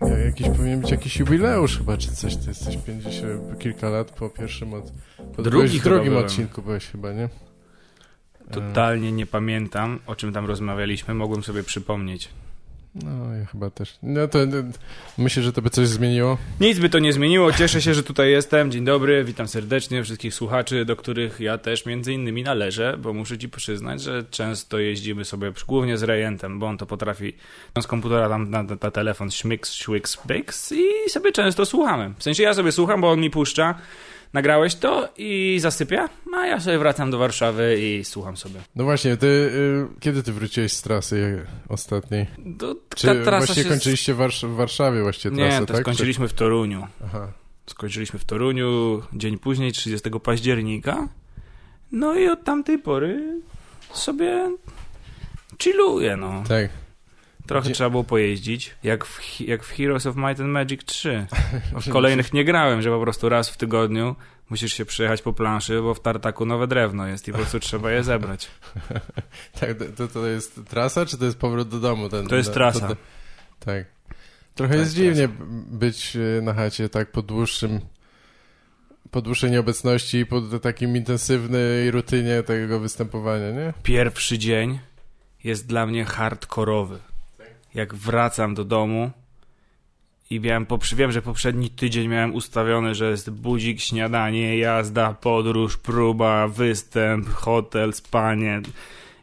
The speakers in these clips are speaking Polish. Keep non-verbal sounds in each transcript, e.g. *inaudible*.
Ja, jakiś powinien być jakiś jubileusz chyba, czy coś. Ty jesteś 50, kilka lat po pierwszym od... Po Drugi drugim byłem. odcinku byłeś chyba, nie? Totalnie nie pamiętam, o czym tam rozmawialiśmy. Mogłem sobie przypomnieć. No, ja chyba też. No to, myślę, że to by coś zmieniło. Nic by to nie zmieniło. Cieszę się, że tutaj jestem. Dzień dobry, witam serdecznie wszystkich słuchaczy, do których ja też między innymi należę, bo muszę ci przyznać, że często jeździmy sobie głównie z Rejentem, bo on to potrafi z komputera tam na, na telefon szmyks, szwyks, byks i sobie często słuchamy. W sensie ja sobie słucham, bo on mi puszcza. Nagrałeś to i zasypia, a ja sobie wracam do Warszawy i słucham sobie. No właśnie, ty, y, kiedy ty wróciłeś z trasy ostatniej? To, Czy właśnie się... kończyliście w, Warsz- w Warszawie właściwie trasę, Nie, to tak? skończyliśmy w Toruniu. Aha. Skończyliśmy w Toruniu dzień później, 30 października. No i od tamtej pory sobie chilluję, no. Tak. Trochę Gdzie- trzeba było pojeździć, jak w, jak w Heroes of Might and Magic 3. Bo *laughs* w kolejnych nie grałem, że po prostu raz w tygodniu musisz się przejechać po planszy, bo w tartaku nowe drewno jest i po prostu trzeba je zebrać. *laughs* Tak, to, to jest trasa, czy to jest powrót do domu? Ten, To jest trasa. To, tak. Trochę To jest jest dziwnie być y, na chacie tak po dłuższym po dłuższej nieobecności i po takim intensywnej rutynie tego występowania, nie? Pierwszy dzień jest dla mnie hardkorowy. Jak wracam do domu i miałem, wiem, że poprzedni tydzień miałem ustawiony, że jest budzik, śniadanie, jazda, podróż, próba, występ, hotel, spanie.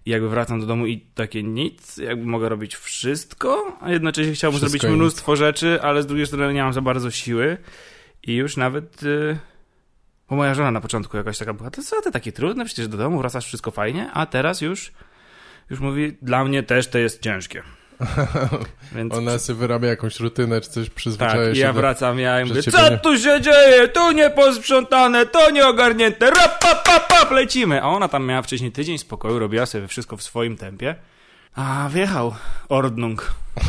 I jakby wracam do domu i takie nic, jakby mogę robić wszystko, a jednocześnie chciałbym Wszystko zrobić mnóstwo rzeczy, ale z drugiej strony nie mam za bardzo siły i już nawet... Y- bo moja żona na początku jakaś taka była, to co, to takie trudne, przecież do domu wracasz, wszystko fajnie, a teraz już, już mówi, dla mnie też to jest ciężkie. Więc Ona sobie wyrabia jakąś rutynę, czy coś przyzwyczaja tak, się ja do... wracam, ja im mówię, co nie- tu się dzieje, tu nie posprzątane, to nie ogarnięte, rap, pap, pap, pap, lecimy. A ona tam miała wcześniej tydzień spokoju, robiła sobie wszystko w swoim tempie, a wjechał Ordnung. *laughs*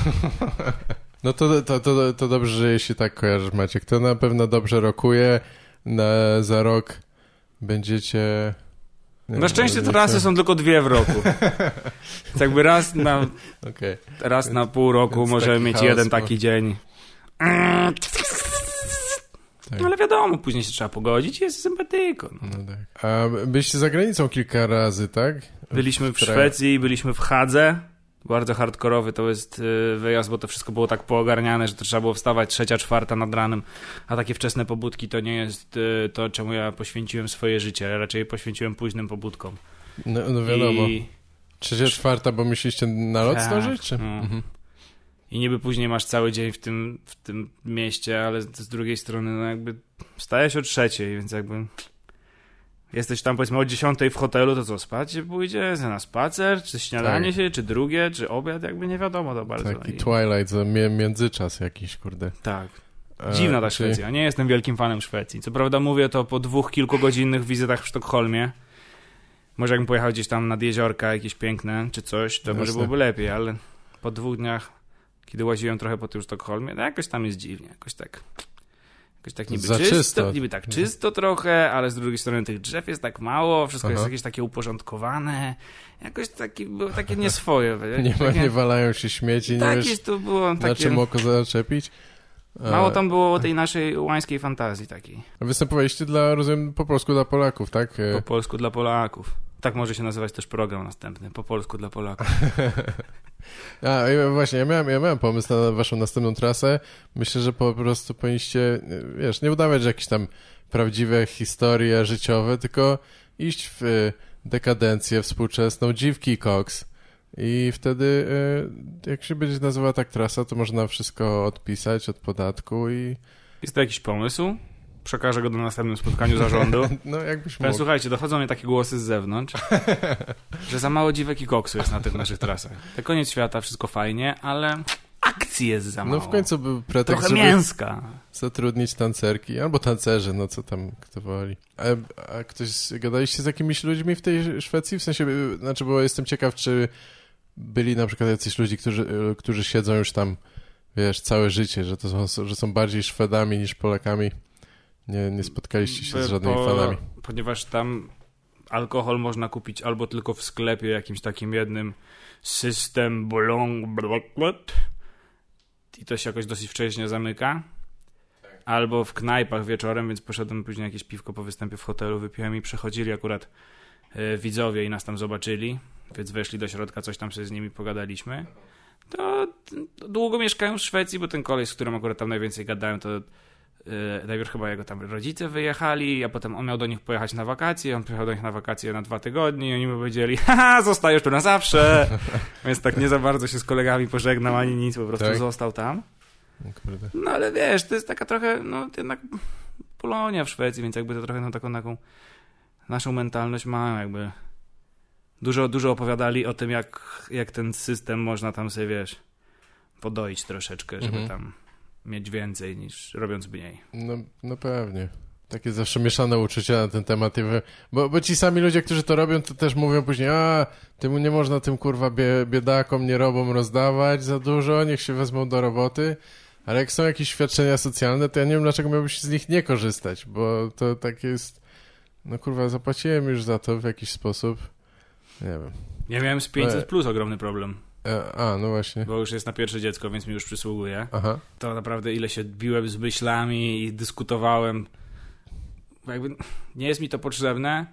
No to, to, to, to dobrze, że jeśli tak kojarzysz, Maciek. To na pewno dobrze rokuje. Na, za rok będziecie... nie Na szczęście będziecie- trasy są tylko dwie w roku. Więc *laughs* jakby raz na, Okej. raz na pół roku więc możemy mieć chaos, jeden bo- taki dzień. Tak. Ale wiadomo, później się trzeba pogodzić i jest sympatyko. No. No tak. A byliście za granicą kilka razy, tak? Byliśmy w Tra- Szwecji, byliśmy w Hadze. Bardzo hardkorowy to jest y, wyjazd, bo to wszystko było tak poogarniane, że to trzeba było wstawać trzecia, czwarta nad ranem, a takie wczesne pobudki to nie jest y, to, czemu ja poświęciłem swoje życie. Raczej poświęciłem późnym pobudkom. No, no wiadomo. I, Trzecia, czwarta, bo myśliście na lot Tak, zdążyć, czy? no. Mhm. I niby później masz cały dzień w tym, w tym mieście, ale z z drugiej strony no jakby wstajesz o trzeciej, więc jakby jesteś tam powiedzmy o dziesiątej w hotelu, to co, spać się pójdzie, na spacer, czy śniadanie Tak. się, czy drugie, czy obiad, jakby nie wiadomo to bardzo. Taki I- Twilight, międzyczas jakiś, kurde. Tak. E, Dziwna ta czyli- Szwecja. Nie jestem wielkim fanem Szwecji. Co prawda mówię to po dwóch kilkugodzinnych wizytach w Sztokholmie. Może jakbym pojechał gdzieś tam nad jeziorka jakieś piękne, czy coś, to może Jasne. byłoby lepiej, ale po dwóch dniach, kiedy łaziłem trochę po tym Sztokholmie, no jakoś tam jest dziwnie, jakoś tak... Jakoś tak niby Za czysto, czysto. niby tak czysto trochę, ale z drugiej strony tych drzew jest tak mało, wszystko jest Aha. jakieś takie uporządkowane, jakoś taki, było takie nieswoje. *laughs* Nie, ma, takie, nie walają się śmieci, nie wiesz to było na takie... czym oko zaczepić. *laughs* E, Mało tam było tej naszej łańskiej fantazji takiej. Występowaliście dla, rozumiem, po polsku dla Polaków, tak? E, Po polsku dla Polaków. Tak może się nazywać też program następny. Po polsku dla Polaków. *laughs* A, i właśnie, ja miałem, ja miałem pomysł na waszą następną trasę. Myślę, że po prostu powinniście, wiesz, nie udawać, że jakieś tam prawdziwe historie życiowe, tylko iść w e, dekadencję współczesną, dziwki Cox. I wtedy, e, jak się będzie nazywała tak trasa, to można wszystko odpisać od podatku i... Jest to jakiś pomysł? Przekażę go do następnym spotkaniu zarządu. *laughs* No, jakbyś mógł. słuchajcie, dochodzą mnie takie głosy z zewnątrz, *laughs* że za mało dziwek i koksu jest na tych naszych trasach. To koniec świata, wszystko fajnie, ale akcji jest za mało. No w końcu był pretekst, Trochę żeby mięska. zatrudnić tancerki, albo tancerzy, no co tam, kto woli. A, a ktoś, gadaliście z jakimiś ludźmi w tej Szwecji? W sensie, znaczy, bo jestem ciekaw, czy byli na przykład jacyś ludzi, którzy, którzy siedzą już tam, wiesz, całe życie, że to są, że są bardziej Szwedami niż Polakami. Nie, nie spotkaliście się z żadnymi Bo- fanami. Ponieważ tam alkohol można kupić albo tylko w sklepie jakimś takim jednym system bolong i to się jakoś dosyć wcześnie zamyka. Albo w knajpach wieczorem, więc poszedłem później jakieś piwko po występie w hotelu, wypiłem i przechodzili akurat e, widzowie i nas tam zobaczyli, więc weszli do środka, coś tam sobie z nimi pogadaliśmy. To, to długo mieszkają w Szwecji, bo ten koleś, z którym akurat tam najwięcej gadałem, to najpierw chyba jego tam rodzice wyjechali, a potem on miał do nich pojechać na wakacje, on pojechał do nich na wakacje na dwa tygodnie i oni mu powiedzieli, *laughs* haha, zostajesz tu na zawsze. *laughs* Więc tak nie za bardzo się z kolegami pożegnał ani nic, po prostu Tak? został tam. No ale wiesz, to jest taka trochę, no jednak Polonia w Szwecji, więc jakby to trochę no, taką, taką naszą mentalność mają jakby. Dużo, dużo opowiadali o tym, jak, jak ten system można tam sobie, wiesz, podoić troszeczkę, żeby Mhm. tam mieć więcej niż robiąc mniej. No, no pewnie. Takie zawsze mieszane uczucia na ten temat. Bo, bo ci sami ludzie, którzy to robią, to też mówią później, a temu nie można tym kurwa bie, biedakom, nierobom rozdawać za dużo, niech się wezmą do roboty. Ale jak są jakieś świadczenia socjalne, to ja nie wiem, dlaczego miałbyś z nich nie korzystać, bo to tak jest... No kurwa, zapłaciłem już za to w jakiś sposób. Nie wiem. Ja miałem z 500 Ale- plus ogromny problem, a, no właśnie. bo już jest na pierwsze dziecko, więc mi już przysługuje. Aha. to naprawdę ile się biłem z myślami i dyskutowałem. Jakby nie jest mi to potrzebne.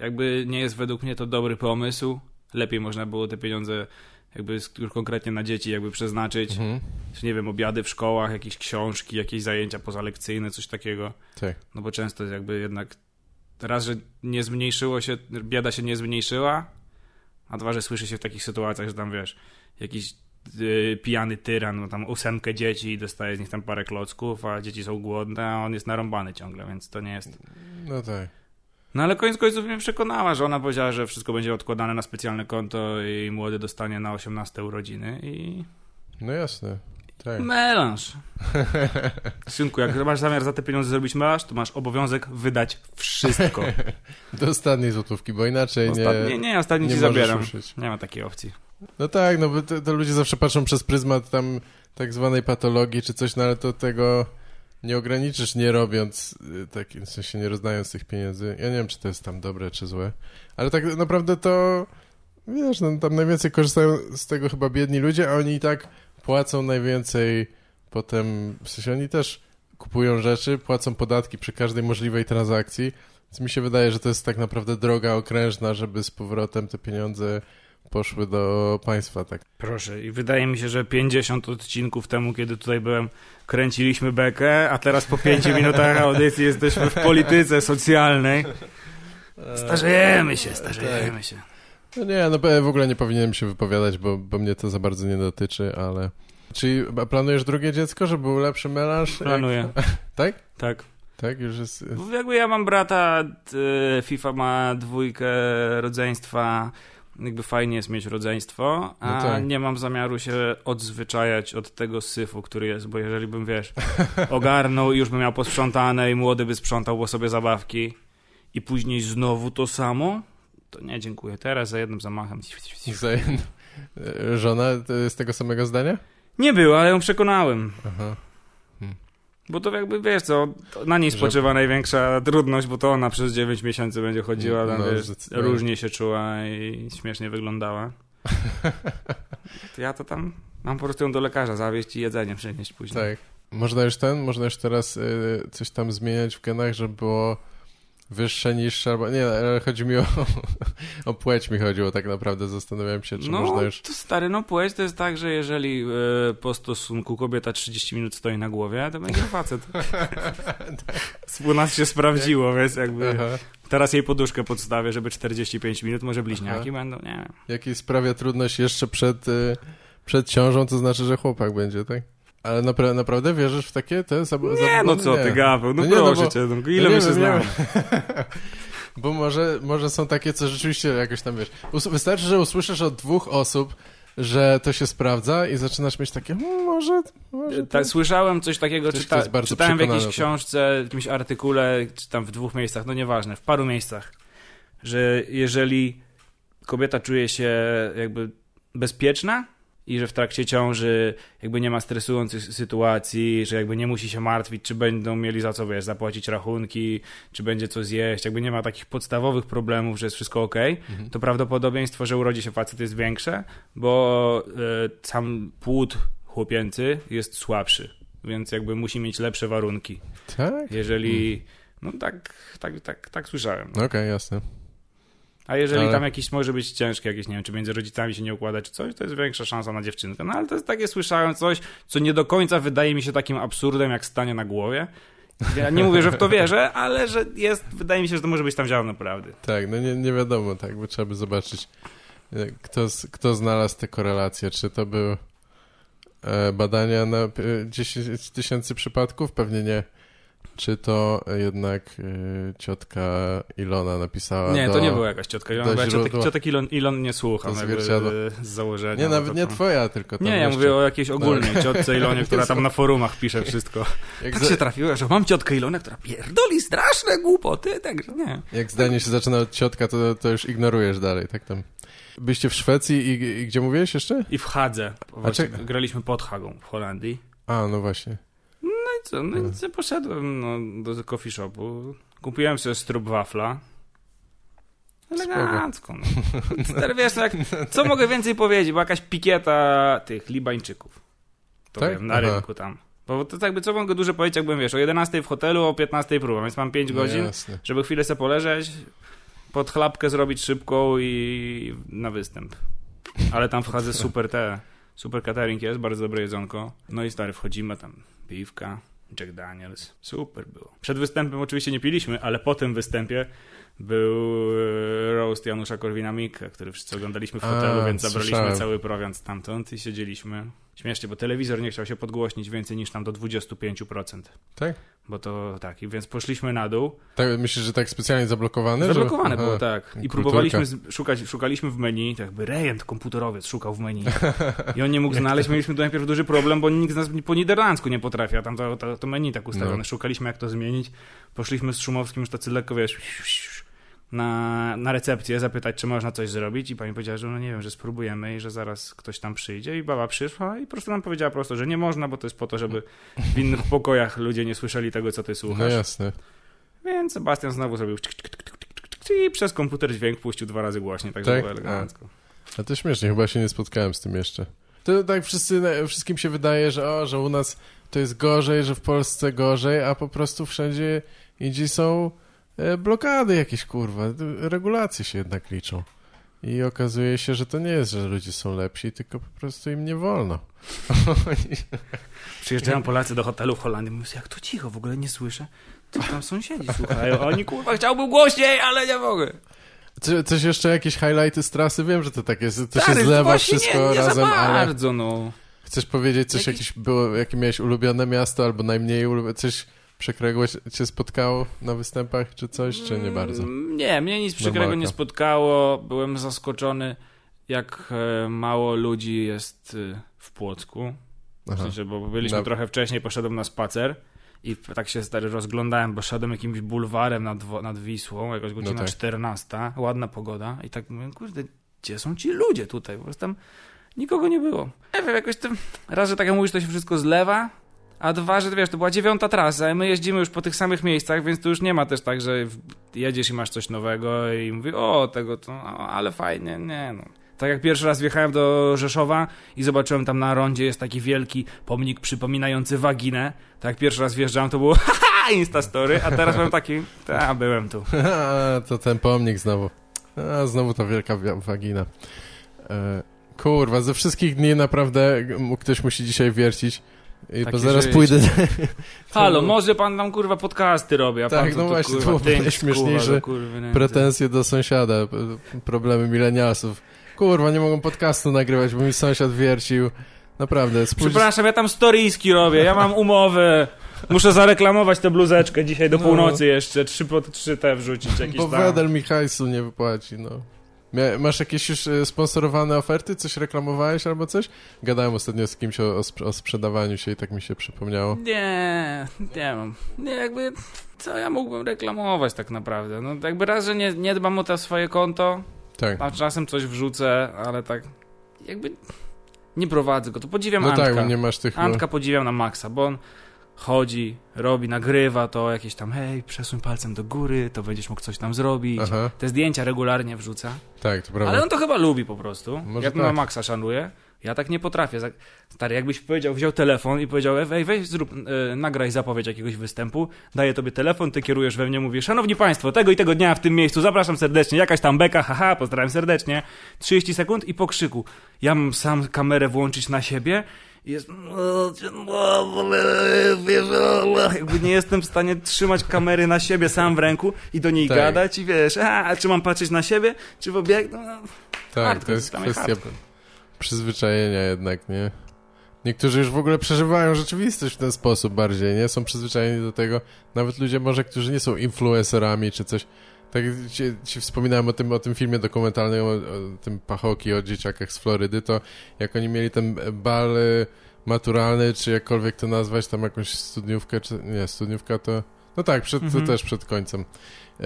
Jakby nie jest według mnie to dobry pomysł. Lepiej można było te pieniądze jakby już konkretnie na dzieci jakby przeznaczyć. Mhm. Nie wiem, obiady w szkołach, jakieś książki, jakieś zajęcia pozalekcyjne, coś takiego. Tak. No bo często jest jakby jednak raz, że nie zmniejszyło się, bieda się nie zmniejszyła, a dwa, że słyszy się w takich sytuacjach, że tam wiesz, jakiś yy, pijany tyran, no tam ósemkę dzieci i dostaje z nich tam parę klocków, a dzieci są głodne, a on jest narąbany ciągle, więc to nie jest... No tak. No ale koniec końców mnie przekonała, że ona powiedziała, że wszystko będzie odkładane na specjalne konto i młody dostanie na 18 urodziny i... No jasne. Tak. Melanż. *laughs* Synku, jak masz zamiar za te pieniądze zrobić melanż, to masz obowiązek wydać wszystko. *laughs* Do ostatniej złotówki, bo inaczej Ostatni, nie, nie, ostatni nie ci zabieram. ruszyć. Nie ma takiej opcji. No tak, no bo to, to ludzie zawsze patrzą przez pryzmat tam tak zwanej patologii czy coś, no ale to tego nie ograniczysz nie robiąc, tak, w sensie nie rozdając tych pieniędzy. Ja nie wiem, czy to jest tam dobre, czy złe, ale tak naprawdę to, wiesz, no tam najwięcej korzystają z tego chyba biedni ludzie, a oni i tak płacą najwięcej potem, w sensie oni też kupują rzeczy, płacą podatki przy każdej możliwej transakcji, więc mi się wydaje, że to jest tak naprawdę droga okrężna, żeby z powrotem te pieniądze poszły do państwa, tak. Proszę, i wydaje mi się, że 50 odcinków temu, kiedy tutaj byłem, kręciliśmy bekę, a teraz po 5 *laughs* minutach audycji jesteśmy w polityce socjalnej. Starzejemy się, starzejemy się. No nie, no bo w ogóle nie powinienem się wypowiadać, bo, bo mnie to za bardzo nie dotyczy, ale... Czyli planujesz drugie dziecko, żeby był lepszy melanż? Planuję. *laughs* Tak? Tak. Tak, już jest... Bo Jakby ja mam brata, t- FIFA ma dwójkę rodzeństwa, jakby fajnie jest mieć rodzeństwo, a No tak. nie mam zamiaru się odzwyczajać od tego syfu, który jest, bo jeżeli bym, wiesz, *laughs* ogarnął i już bym miał posprzątane i młody by sprzątał po sobie zabawki i później znowu to samo, to nie, dziękuję. Teraz za jednym zamachem. *laughs* Za- Żona to z tego samego zdania? Nie było, ale ją przekonałem. Aha. Bo to jakby, wiesz co, na niej Że- spoczywa największa trudność, bo to ona przez 9 miesięcy będzie chodziła, tam, No, wiesz, różnie się czuła i śmiesznie wyglądała. To *laughs* ja to tam mam po prostu ją do lekarza zawieźć i jedzenie przynieść później. Tak. Można już ten, można już teraz y, coś tam zmieniać w genach, żeby było wyższe, niższe, albo nie, ale chodzi mi o, o płeć mi chodziło tak naprawdę, zastanawiałem się, czy no, można już... to stary, no płeć to jest tak, że jeżeli e, po stosunku kobieta 30 minut stoi na głowie, to będzie facet. *laughs* U nas się sprawdziło, więc jakby Aha. teraz jej poduszkę podstawię, żeby 45 minut, może bliźniaki będą, nie wiem. Jaki sprawia trudność jeszcze przed, y, przed ciążą, to znaczy, że chłopak będzie, tak? Ale napra naprawdę wierzysz w takie te zab- Nie, no co Nie. ty, Gaweł, no, No nie, no proszę bo- cię, no, No ile nie my się znamy? *laughs* Bo może, może są takie, co rzeczywiście jakoś tam, wiesz, us- wystarczy, że usłyszysz od dwóch osób, że to się sprawdza i zaczynasz mieć takie, hmm, może, może Ta, słyszałem coś takiego, Ktoś, czyta, czytałem w jakiejś książce, w jakimś artykule, czy tam w dwóch miejscach, no nieważne, w paru miejscach, że jeżeli kobieta czuje się jakby bezpieczna i że w trakcie ciąży jakby nie ma stresujących sytuacji, że jakby nie musi się martwić, czy będą mieli za co, wiesz, zapłacić rachunki, czy będzie co zjeść, jakby nie ma takich podstawowych problemów, że jest wszystko ok, mhm. to prawdopodobieństwo, że urodzi się facet jest większe, bo y, sam płód chłopięcy jest słabszy, więc jakby musi mieć lepsze warunki. Tak? Jeżeli... Mhm. No tak, tak, tak, tak słyszałem. No. Okej, okay, jasne. A jeżeli ale... tam jakiś może być ciężki, jakieś, nie wiem, czy między rodzicami się nie układa, czy coś, to jest większa szansa na dziewczynkę. No ale to jest takie, słyszałem coś, co nie do końca wydaje mi się takim absurdem, jak stanie na głowie. Ja nie mówię, że w to wierzę, ale że jest, wydaje mi się, że to może być tam działo naprawdę. Tak, no nie, nie wiadomo, tak, bo trzeba by zobaczyć, e, kto, kto znalazł te korelacje, czy to były e, badania na 10 tysięcy przypadków, pewnie nie czy to jednak y, ciotka Ilona napisała Nie, do, to nie była jakaś ciotka Ilona, bo ja ciotek, ciotek Ilon, Ilon nie słucham z założenia. Nie, nawet nie twoja, tylko Nie, ja mówię o jakiejś ogólnej no. ciotce Ilonie, która tam na forumach pisze wszystko. *laughs* Jak tak za... się trafiło, że mam ciotkę Ilonę, która pierdoli straszne głupoty, także nie. Jak zdanie się zaczyna od ciotka, to, to już ignorujesz dalej, tak tam. Byliście w Szwecji i, i gdzie mówiłeś jeszcze? I w Hadze. Czy... Graliśmy pod Hagą w Holandii. A, no właśnie co, no i co, poszedłem no, do coffee shopu, kupiłem sobie strób wafla. Elegancko. No. *laughs* Stary, wiesz, no jak, co mogę więcej powiedzieć, bo jakaś pikieta tych Libańczyków. To tak? wiem, na Aha. rynku tam. Bo to jakby co mogę dużo powiedzieć, jakbym wiesz, o 11 w hotelu, o 15 próba, więc mam 5 no godzin, jasne. żeby chwilę sobie poleżeć, pod chlapkę zrobić szybką i na występ. Ale tam wchodzę *laughs* super te, super catering jest, bardzo dobre jedzonko. No i stary, wchodzimy tam, piwka, Jack Daniels. Super było. Przed występem oczywiście nie piliśmy, ale po tym występie był e, roast Janusza Korwina-Mikke, który wszyscy oglądaliśmy w hotelu, A, więc zabraliśmy słyszałem. cały prowiant stamtąd i siedzieliśmy. Śmiesznie, bo telewizor nie chciał się podgłośnić więcej niż tam do 25%. Tak? Bo to tak, i więc poszliśmy na dół. Tak, myślisz, że tak specjalnie zablokowane? Zablokowane że... było, tak. I Kulturka. próbowaliśmy szukać, szukaliśmy w menu, tak jakby rejent komputerowiec szukał w menu. I on nie mógł *laughs* znaleźć, mieliśmy tu najpierw duży problem, bo nikt z nas po niderlandzku nie potrafi, a tam to, to, to menu tak ustawione. No. Szukaliśmy jak to zmienić. Poszliśmy z Szumowskim już tacy lekko, wiesz na, na recepcję, zapytać, czy można coś zrobić i pani powiedziała, że no nie wiem, że spróbujemy i że zaraz ktoś tam przyjdzie i baba przyszła i po prostu nam powiedziała prosto, że nie można, bo to jest po to, żeby w innych pokojach ludzie nie słyszeli tego, co ty słuchasz. No jasne. Więc Sebastian znowu zrobił i przez komputer dźwięk puścił dwa razy głośniej, tak, tak? było elegancko. A. A to śmiesznie, chyba się nie spotkałem z tym jeszcze. To tak wszyscy, wszystkim się wydaje, że o, że u nas to jest gorzej, że w Polsce gorzej, a po prostu wszędzie indziej są blokady jakieś, kurwa. Regulacje się jednak liczą. I okazuje się, że to nie jest, że ludzie są lepsi, tylko po prostu im nie wolno. *laughs* Przyjeżdżają Polacy do hotelu w Holandii, mówią, jak to cicho, w ogóle nie słyszę. Co tam sąsiedzi słuchają? Oni, kurwa, chciałbym głośniej, ale nie mogę. Co, coś jeszcze, jakieś highlighty z trasy? Wiem, że to tak jest, to Stary, się zlewa wszystko nie, nie razem, ale... bardzo, no. Chcesz powiedzieć coś, jakieś było, jakie miałeś ulubione miasto, albo najmniej ulubione, coś przekrego cię spotkało na występach, czy coś, czy nie bardzo? Mm, nie, mnie nic przekrego nie spotkało. Byłem zaskoczony, jak e, mało ludzi jest e, w Płocku. W sensie, bo byliśmy trochę wcześniej, poszedłem na spacer i tak się stary rozglądałem, bo szedłem jakimś bulwarem nad, nad Wisłą, jakoś godzina no tak. 14, ładna pogoda i tak mówię, kurde, gdzie są ci ludzie tutaj? Po prostu tam nikogo nie było. Nie wiem, jakoś tym, raz, że tak jak mówisz, to się wszystko zlewa, a dwa, że wiesz, to była dziewiąta trasa i my jeździmy już po tych samych miejscach, więc tu już nie ma też tak, że jedziesz i masz coś nowego i mówisz, o, tego to, no, ale fajnie, nie no. Tak jak pierwszy raz wjechałem do Rzeszowa i zobaczyłem tam na rondzie jest taki wielki pomnik przypominający waginę. Tak jak pierwszy raz wjeżdżałem, to było *laughs* haha, instastory, a teraz mam taki, a byłem tu. *laughs* to ten pomnik znowu. A, znowu ta wielka wagina. E, kurwa, ze wszystkich dni naprawdę ktoś musi dzisiaj wiercić. I bo zaraz życie. pójdę. *laughs* Halo, może pan tam kurwa podcasty robi, a tak, pan no to, właśnie, to było najśmieszniejsze pretensje do sąsiada, problemy milenialsów. Kurwa, nie mogą podcastu nagrywać, bo mi sąsiad wiercił. Naprawdę. Spójrz... Przepraszam, ja tam storyjski robię, ja mam umowę. Muszę zareklamować tę bluzeczkę dzisiaj do no. północy jeszcze, trzy, trzy te wrzucić jakieś Bo tam. Wedel mi hajsu nie wypłaci, no. Masz jakieś już e, sponsorowane oferty? Coś reklamowałeś albo coś? Gadałem ostatnio z kimś o, o, sprzedawaniu się i tak mi się przypomniało. Nie, nie mam. Nie, jakby, co ja mógłbym reklamować tak naprawdę? No jakby raz, że nie, nie dbam o to swoje konto, tak. a czasem coś wrzucę, ale tak jakby Nie prowadzę go, to podziwiam No Antka. tak, nie masz tych... Antka podziwiam na maksa, bo on chodzi, robi, nagrywa to jakieś tam hej, przesuń palcem do góry, to będziesz mógł coś tam zrobić. Aha, Te zdjęcia regularnie wrzuca. tak, to prawda. Ale on to chyba lubi po prostu. Może Jak tak. na maksa szanuje. Ja tak nie potrafię. Stary, jakbyś powiedział, wziął telefon i powiedział, ej, weź, zrób, e, nagraj zapowiedź jakiegoś występu, daję tobie telefon, ty kierujesz we mnie, mówisz, szanowni państwo, tego i tego dnia w tym miejscu, zapraszam serdecznie, jakaś tam beka, haha, pozdrawiam serdecznie, 30 sekund i po krzyku. Ja mam sam kamerę włączyć na siebie jest... Jakby nie jestem w stanie trzymać kamery na siebie sam w ręku i do niej Tak. gadać i wiesz, a, czy mam patrzeć na siebie, czy w obiekt? No, Tak, hardcore, to jest kwestia hardcore. przyzwyczajenia jednak, nie? Niektórzy już w ogóle przeżywają rzeczywistość w ten sposób bardziej, nie? Są przyzwyczajeni do tego. Nawet ludzie może, którzy nie są influencerami czy coś. Tak ci, ci wspominałem o tym, o tym filmie dokumentalnym, o, o tym Pachoki, o dzieciakach z Florydy, to jak oni mieli ten bal maturalny, czy jakkolwiek to nazwać, tam jakąś studniówkę, czy nie, studniówka to... No tak, przed, Mhm. to też przed końcem. E,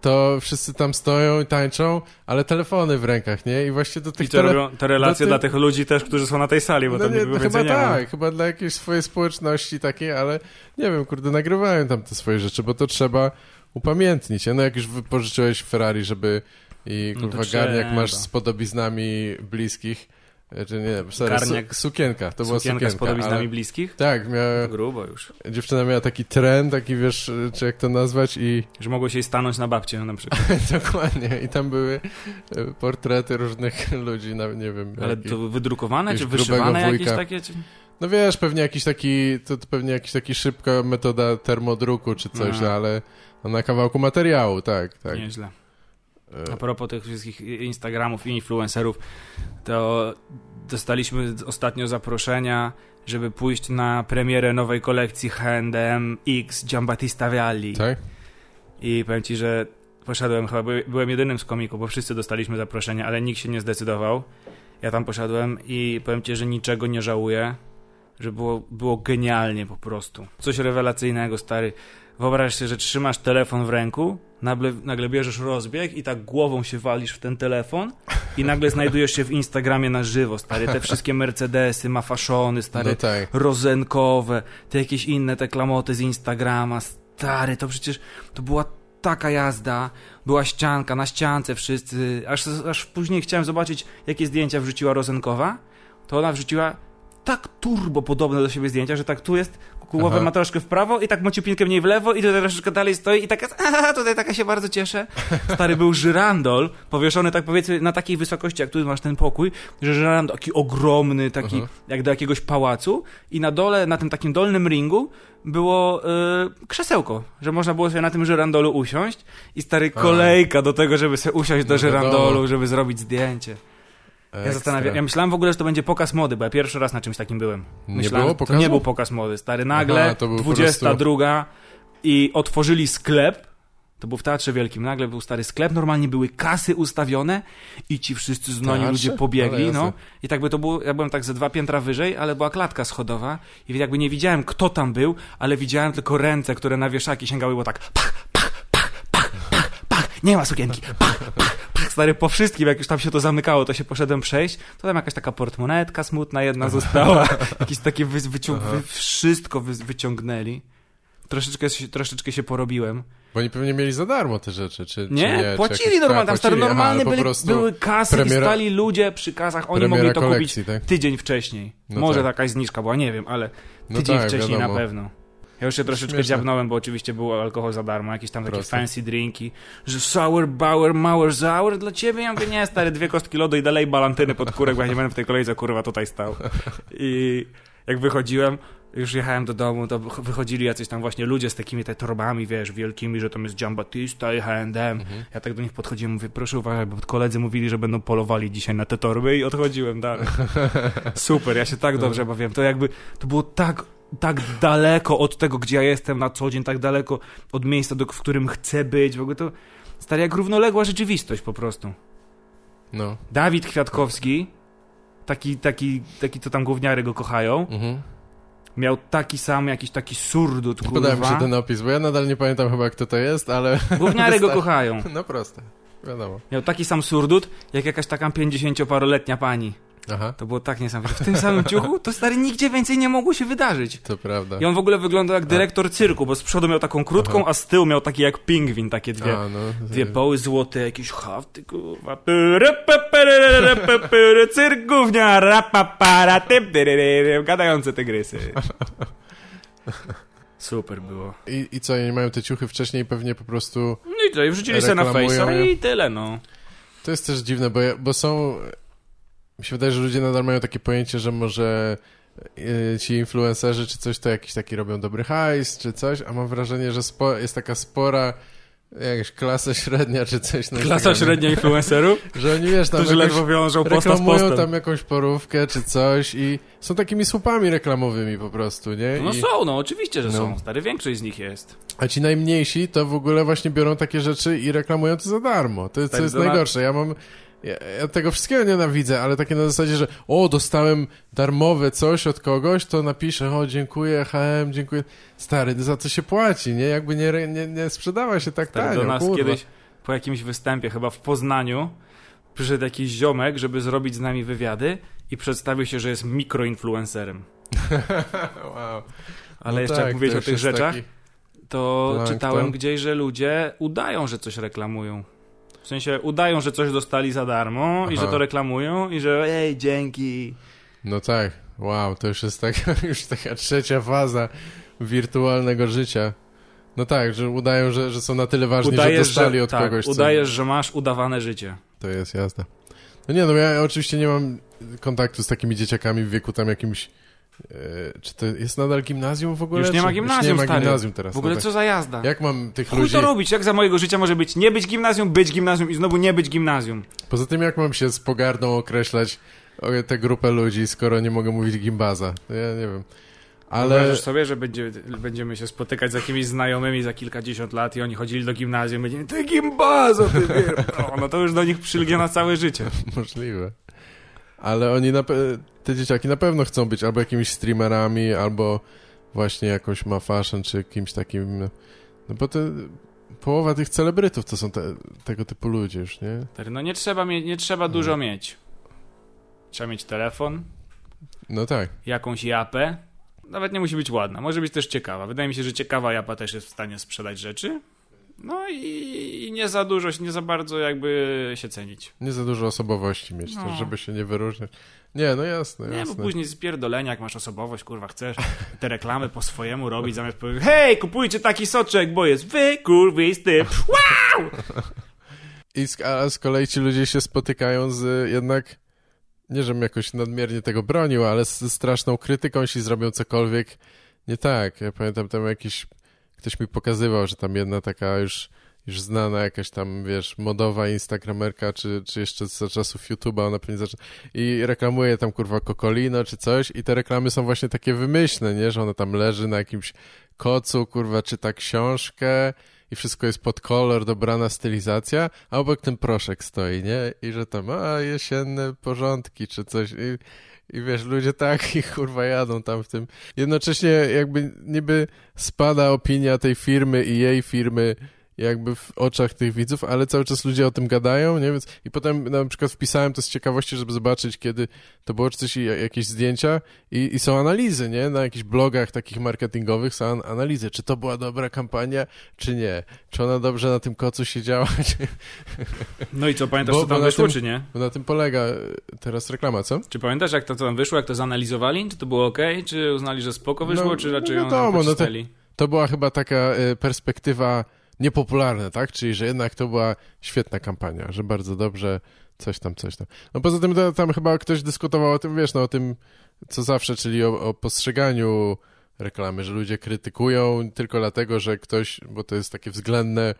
to wszyscy tam stoją i tańczą, ale telefony w rękach, nie? I właśnie do tych I to tele- robią te relacje dla tych- ludzi też, którzy są na tej sali, bo no tam nie, no chyba nie ma. tak, chyba dla jakiejś swojej społeczności takiej, ale nie wiem, kurde, nagrywają tam te swoje rzeczy, bo to trzeba upamiętnić. nie? No jak już wypożyczyłeś Ferrari, żeby i No kurwa garniak masz z podobiznami bliskich, e, czy nie, sorry, Garniak. su, sukienka, to była Sukienka z podobiznami ale, bliskich? tak, miała, Grubo już. dziewczyna miała taki trend, taki wiesz, czy jak to nazwać i Że mogło się jej stanąć na babcię na *laughs* przykład. dokładnie, i tam były e, portrety różnych *laughs* ludzi, no, nie wiem. Ale jakich- to wydrukowane, czy wyszywane jakieś takie? Czy... No wiesz, pewnie jakiś taki, to, to pewnie jakiś taki szybka metoda termodruku czy coś, no, ale no, na kawałku materiału, tak, tak. Nieźle. E, A propos tych wszystkich Instagramów i influencerów, to dostaliśmy ostatnio zaproszenia, żeby pójść na premierę nowej kolekcji H&M X Giambattista Vialli. Tak? I powiem ci, że poszedłem, chyba by, byłem jedynym z komików, bo wszyscy dostaliśmy zaproszenie, ale nikt się nie zdecydował. Ja tam poszedłem i powiem ci, że niczego nie żałuję, że było, było genialnie po prostu. Coś rewelacyjnego, stary. Wyobraź sobie, że trzymasz telefon w ręku, nagle, nagle bierzesz rozbieg i tak głową się walisz w ten telefon i nagle znajdujesz się w Instagramie na żywo, stary. Te wszystkie Mercedesy, mafaszony, stary No tak. rozenkowe, te jakieś inne te klamoty z Instagrama, stary, to przecież to była taka jazda, była ścianka, na ściance wszyscy, aż, aż później chciałem zobaczyć, jakie zdjęcia wrzuciła Rozenkowa, to ona wrzuciła tak turbo podobne do siebie zdjęcia, że tak tu jest, głowę Aha. ma troszkę w prawo i tak mociupinkę mniej w lewo i tutaj troszeczkę dalej stoi i tak jest, aha, tutaj taka się bardzo cieszę. *laughs* Stary był żyrandol, powieszony tak powiedzmy na takiej wysokości, jak tu masz ten pokój, że żyrandol taki ogromny, taki Aha. jak do jakiegoś pałacu i na dole, na tym takim dolnym ringu było y, krzesełko, że można było sobie na tym żyrandolu usiąść i stary kolejka do tego, żeby sobie usiąść do No żyrandolu, żeby zrobić zdjęcie. Ja zastanawiam, ja myślałem w ogóle, że to będzie pokaz mody, bo ja pierwszy raz na czymś takim byłem. Nie Myślałem, było To pokazu? nie był pokaz mody, stary. Nagle Aha, to był po 22 i otworzyli sklep. To był w Teatrze Wielkim. Nagle był stary sklep, normalnie były kasy ustawione i ci wszyscy znani Teatrze? ludzie pobiegli, no. I tak by to było, ja byłem tak ze dwa piętra wyżej, ale była klatka schodowa i jakby nie widziałem, kto tam był, ale widziałem tylko ręce, które na wieszaki sięgały, było tak pach, pach, pach, pach, pach, pach, nie ma sukienki, pach, pach, pach, stary, po wszystkim, jak już tam się to zamykało, to się poszedłem przejść, to tam jakaś taka portmonetka smutna jedna została, *laughs* jakieś takie wy, wyciąg, wy, wszystko wy, wyciągnęli. Troszeczkę, się- troszeczkę się porobiłem. Bo oni pewnie mieli za darmo te rzeczy, czy czy Nie, nie? czy płacili jakoś- normalnie, tam stary, płacili, normalnie byli, były kasy i premiera- stali ludzie przy kasach, oni mogli to kupić tak? tydzień wcześniej. No Może tak. jakaś zniżka była, nie wiem, ale No tydzień tak, wcześniej wiadomo. na pewno. Ja już się troszeczkę Śmieszne. dziabnąłem, bo oczywiście był alkohol za darmo, jakieś tam takie Proste. fancy drinki, że sour, bauer, mauer, sour dla ciebie? Ja mówię, nie, stary, dwie kostki lodu i dalej balantyny pod kurek, bo ja nie będę w tej kolejce, kurwa, tutaj stał. I jak wychodziłem, już jechałem do domu, to wychodzili jacyś tam właśnie ludzie z takimi te torbami, wiesz, wielkimi, że tam jest Giambattista i H&M. Mhm. Ja tak do nich podchodziłem, mówię, proszę uważać, bo koledzy mówili, że będą polowali dzisiaj na te torby i odchodziłem dalej. *laughs* Super, ja się tak dobrze bawiłem. To jakby, to było tak, tak daleko od tego, gdzie ja jestem na co dzień, tak daleko od miejsca, do, w którym chcę być. W ogóle to stary jak równoległa rzeczywistość po prostu. No. Dawid Kwiatkowski, taki, taki, taki to tam gówniary go kochają, Mhm. miał taki sam, jakiś taki surdut, Podoba mi się kurwa. ten opis, bo ja nadal nie pamiętam chyba kto to jest, ale *laughs* Gówniary go kochają. no proste, wiadomo. Miał taki sam surdut, jak jakaś taka 50-paroletnia pani. Aha, To było tak niesamowite. W tym samym ciuchu to stary nigdzie więcej nie mogło się wydarzyć. to prawda. I on w ogóle wyglądał jak dyrektor cyrku, bo z przodu miał taką krótką, a z tyłu miał taki jak pingwin, takie dwie, A, no, dwie poły złote, jakieś hafty, kurwa. Cyrkównia, rapapara, gadające tygrysy. Super było. I, I co, nie mają te ciuchy wcześniej pewnie po prostu... No i to, i wrzucili sobie na Reklamują Face'a je. i tyle, no. To jest też dziwne, bo, ja, bo są... Mi się wydaje, że ludzie nadal mają takie pojęcie, że może e, ci influencerzy czy coś to jakiś taki robią dobry hajs czy coś, a mam wrażenie, że jest taka spora jakaś klasa średnia czy coś. na Klasa średnia influencerów, *laughs* Że oni, wiesz, tam którzy ledwo wiążą posta reklamują tam jakąś porówkę czy coś i są takimi słupami reklamowymi po prostu, nie? No I, są, no oczywiście, że No. są. Stary, większość z nich jest. a ci najmniejsi to w ogóle właśnie biorą takie rzeczy i reklamują to za darmo. To jest, co Tak, jest najgorsze. Ja mam... Ja, ja tego wszystkiego nienawidzę, ale takie na zasadzie, że o, dostałem darmowe coś od kogoś, to napiszę, o, dziękuję, HM, dziękuję. Stary, za co się płaci, nie? Jakby nie, nie, nie sprzedała się tak Stary, tanio, do nas kurwa. kiedyś po jakimś występie, chyba w Poznaniu, przyszedł jakiś ziomek, żeby zrobić z nami wywiady i przedstawił się, że jest mikroinfluencerem. *laughs* wow. Ale No jeszcze tak, jak mówiłeś o tych rzeczach, taki- to Plankton. czytałem gdzieś, że ludzie udają, że coś reklamują. W sensie udają, że coś dostali za darmo i Aha. że to reklamują i że ej, dzięki. No tak, wow, to już jest taka, *laughs* już taka trzecia faza wirtualnego życia. No tak, że udają, że, że są na tyle ważni, że dostali od tak, kogoś co- udajesz, że masz udawane życie. To jest jasne. No nie, no ja oczywiście nie mam kontaktu z takimi dzieciakami w wieku tam jakimś... E, czy to jest nadal gimnazjum w ogóle? Już nie ma gimnazjum, Już nie ma stary. gimnazjum teraz. W ogóle no tak. co za jazda? Jak mam tych Chuj ludzi... to robić? Jak za mojego życia może być nie być gimnazjum, być gimnazjum i znowu nie być gimnazjum? Poza tym jak mam się z pogardą określać tę grupę ludzi, skoro nie mogę mówić gimbaza? Ja nie wiem. Ale... Wyobrażasz sobie, że będzie, będziemy się spotykać z jakimiś znajomymi za kilkadziesiąt lat i oni chodzili do gimnazjum i będziemy, ty gimbazo, ty wiesz. *laughs* No, no to już do nich przylgnie na całe życie. *laughs* Możliwe. Ale oni, na pe- te dzieciaki na pewno chcą być albo jakimiś streamerami, albo właśnie jakąś ma fashion, czy kimś takim... No bo te, połowa tych celebrytów to są te, tego typu ludzie już, nie? No nie trzeba, mie- nie trzeba dużo mieć. Trzeba mieć telefon, No tak. jakąś japę. Nawet nie musi być ładna, może być też ciekawa. Wydaje mi się, że ciekawa japa też jest w stanie sprzedać rzeczy. No i, i nie za dużo, nie za bardzo jakby się cenić. Nie za dużo osobowości mieć, No. też, żeby się nie wyróżniać. Nie, no jasne, Nie, bo później spierdolenia, jak masz osobowość, kurwa, chcesz te reklamy po swojemu robić, zamiast powiedzieć, hej, kupujcie taki soczek, bo jest wykurwisty. *laughs* Wow! I z, a z kolei ci ludzie się spotykają z jednak, nie żebym jakoś nadmiernie tego bronił, ale z straszną krytyką, jeśli zrobią cokolwiek nie tak. Ja pamiętam tam jakiś, ktoś mi pokazywał, że tam jedna taka już, już znana jakaś tam, wiesz, modowa instagramerka, czy, czy jeszcze za czasów YouTube'a, ona pewnie zaczyna, i reklamuje tam kurwa Cocolino czy coś i te reklamy są właśnie takie wymyślne, nie, że ona tam leży na jakimś kocu, kurwa, czyta książkę, i wszystko jest pod kolor, dobrana stylizacja, a obok ten proszek stoi, nie? I że tam, a jesienne porządki, czy coś. I, i wiesz, ludzie tak i kurwa jadą tam w tym. Jednocześnie jakby niby spada opinia tej firmy i jej firmy jakby w oczach tych widzów, ale cały czas ludzie o tym gadają, nie? Więc i potem na przykład wpisałem to z ciekawości, żeby zobaczyć, kiedy to było, czy coś, jakieś zdjęcia i, i są analizy, nie? Na jakichś blogach takich marketingowych są an- analizy, czy to była dobra kampania, czy nie. Czy ona dobrze na tym kocu siedziała, *laughs* czy... No i co, pamiętasz, Bo- co tam wyszło, tym- czy nie? Bo na tym polega e, teraz reklama, co? Czy pamiętasz, jak to co tam wyszło, jak to zanalizowali? Czy to było ok? Czy uznali, że spoko wyszło, No, czy raczej no wiadomo, no to-? To była chyba taka e, perspektywa niepopularna, tak? Czyli, że jednak to była świetna kampania, że bardzo dobrze, coś tam, coś tam. No poza tym to, tam chyba ktoś dyskutował o tym, wiesz, no o tym, co zawsze, czyli o, o postrzeganiu reklamy, że ludzie krytykują tylko dlatego, że ktoś, bo to jest takie względne,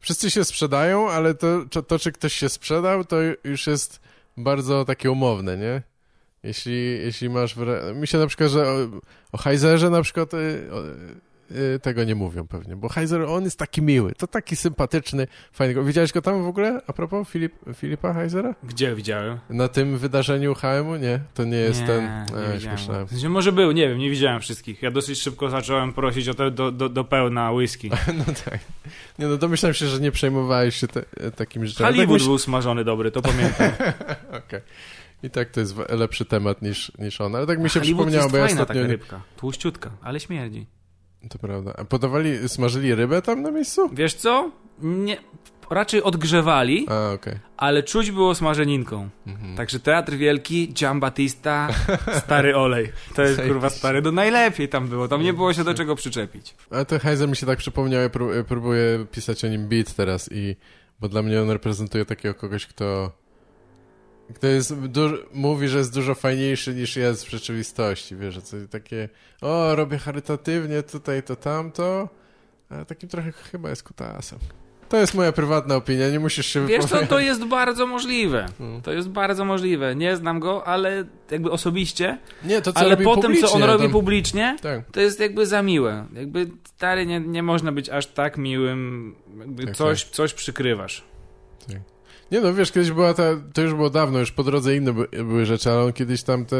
wszyscy się sprzedają, ale to, to, to czy ktoś się sprzedał, to już jest bardzo takie umowne, nie? Jeśli, jeśli masz... Mi się na przykład, że o, o Heizerze na przykład y, o, tego nie mówią pewnie, bo Heizer, on jest taki miły, to taki sympatyczny, fajny. Widziałeś go tam w ogóle, a propos Filip, Filipa Heizera? Gdzie widziałem? Na tym wydarzeniu HM-u? Nie, to nie jest nie, ten... nie. W sensie może był, nie wiem, nie widziałem wszystkich. Ja dosyć szybko zacząłem prosić o to do, do, do pełna whisky. *laughs* No tak. Nie no, domyślam się, że nie przejmowałeś się te, takimi rzeczami. Hollywood Tak był smażony dobry, to pamiętam. *laughs* Okej. I tak to jest lepszy temat niż, niż on. Ale tak mi się Hollywood przypomniało, jest bo ja fajna ostatnio... taka rybka. Tłuściutka, ale śmierdzi. To prawda. A podawali, smażyli rybę tam na miejscu? Wiesz co? Nie, raczej odgrzewali, A, okej. ale czuć było smażeninką. Mhm. Także Teatr Wielki, Giambattista, stary olej. To jest kurwa stary, no najlepiej tam było, tam nie było się do czego przyczepić. Ale to Heiser mi się tak przypomniał, ja próbuję pisać o nim beat teraz i... Bo dla mnie on reprezentuje takiego kogoś, kto... Kto jest mówi, że jest dużo fajniejszy niż jest w rzeczywistości, wiesz, że coś takie o, robię charytatywnie tutaj to tamto, a takim trochę chyba jest kutasem. To jest moja prywatna opinia, nie musisz się Wiesz co, to jest bardzo możliwe. Mm. To jest bardzo możliwe. Nie znam go, ale jakby osobiście, Nie, to co ale po tym, co on robi tam- publicznie, Tak, to jest jakby za miłe. Jakby stary, nie, nie można być aż tak miłym, jakby Tak, coś, coś przykrywasz. Nie no, wiesz, kiedyś była ta, to już było dawno, już po drodze inne by, były rzeczy, ale on kiedyś tam te,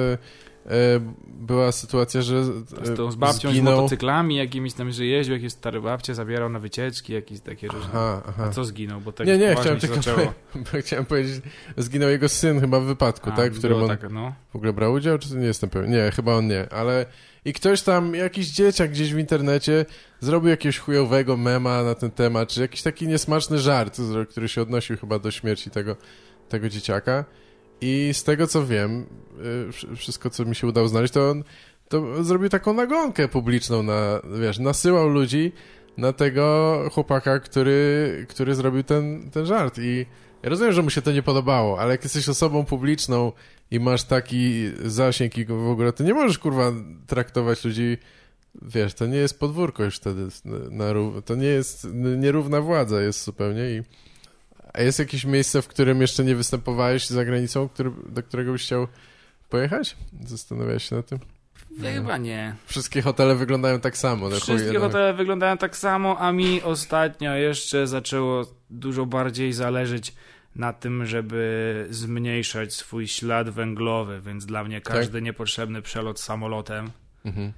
e, była sytuacja, że Z, e, tą, z babcią, z zginął. motocyklami jakimiś tam, że jeździł, jakieś stare babcie, zabierał na wycieczki, jakieś takie różne. Aha, aha. A co zginął? Bo tak nie, nie, chciałem tylko zaczęło. *laughs* chciałem powiedzieć, zginął jego syn chyba w wypadku, A, tak, w którym on tak, no. w ogóle brał udział, czy nie jestem pewien? Nie, chyba on nie, ale i ktoś tam, jakiś dzieciak gdzieś w internecie zrobił jakiegoś chujowego mema na ten temat, czy jakiś taki niesmaczny żart, który się odnosił chyba do śmierci tego, tego dzieciaka. I z tego co wiem, y, wsz- wszystko co mi się udało znaleźć, to on to zrobił taką nagonkę publiczną na, wiesz, nasyłał ludzi na tego chłopaka, który, który zrobił ten, ten żart. I ja rozumiem, że mu się to nie podobało, ale jak jesteś osobą publiczną i masz taki zasięg i w ogóle, to nie możesz, kurwa, traktować ludzi, wiesz, to nie jest podwórko już wtedy, na, na, to nie jest nierówna władza jest zupełnie i a jest jakieś miejsce, w którym jeszcze nie występowałeś za granicą, który, do którego byś chciał pojechać? Zastanawiałeś się nad tym? Chyba nie. Wszystkie hotele wyglądają tak samo. no Wszystkie no. hotele wyglądają tak samo, a mi ostatnio jeszcze zaczęło dużo bardziej zależeć na tym, żeby zmniejszać swój ślad węglowy, więc dla mnie Tak. każdy niepotrzebny przelot samolotem Mhm.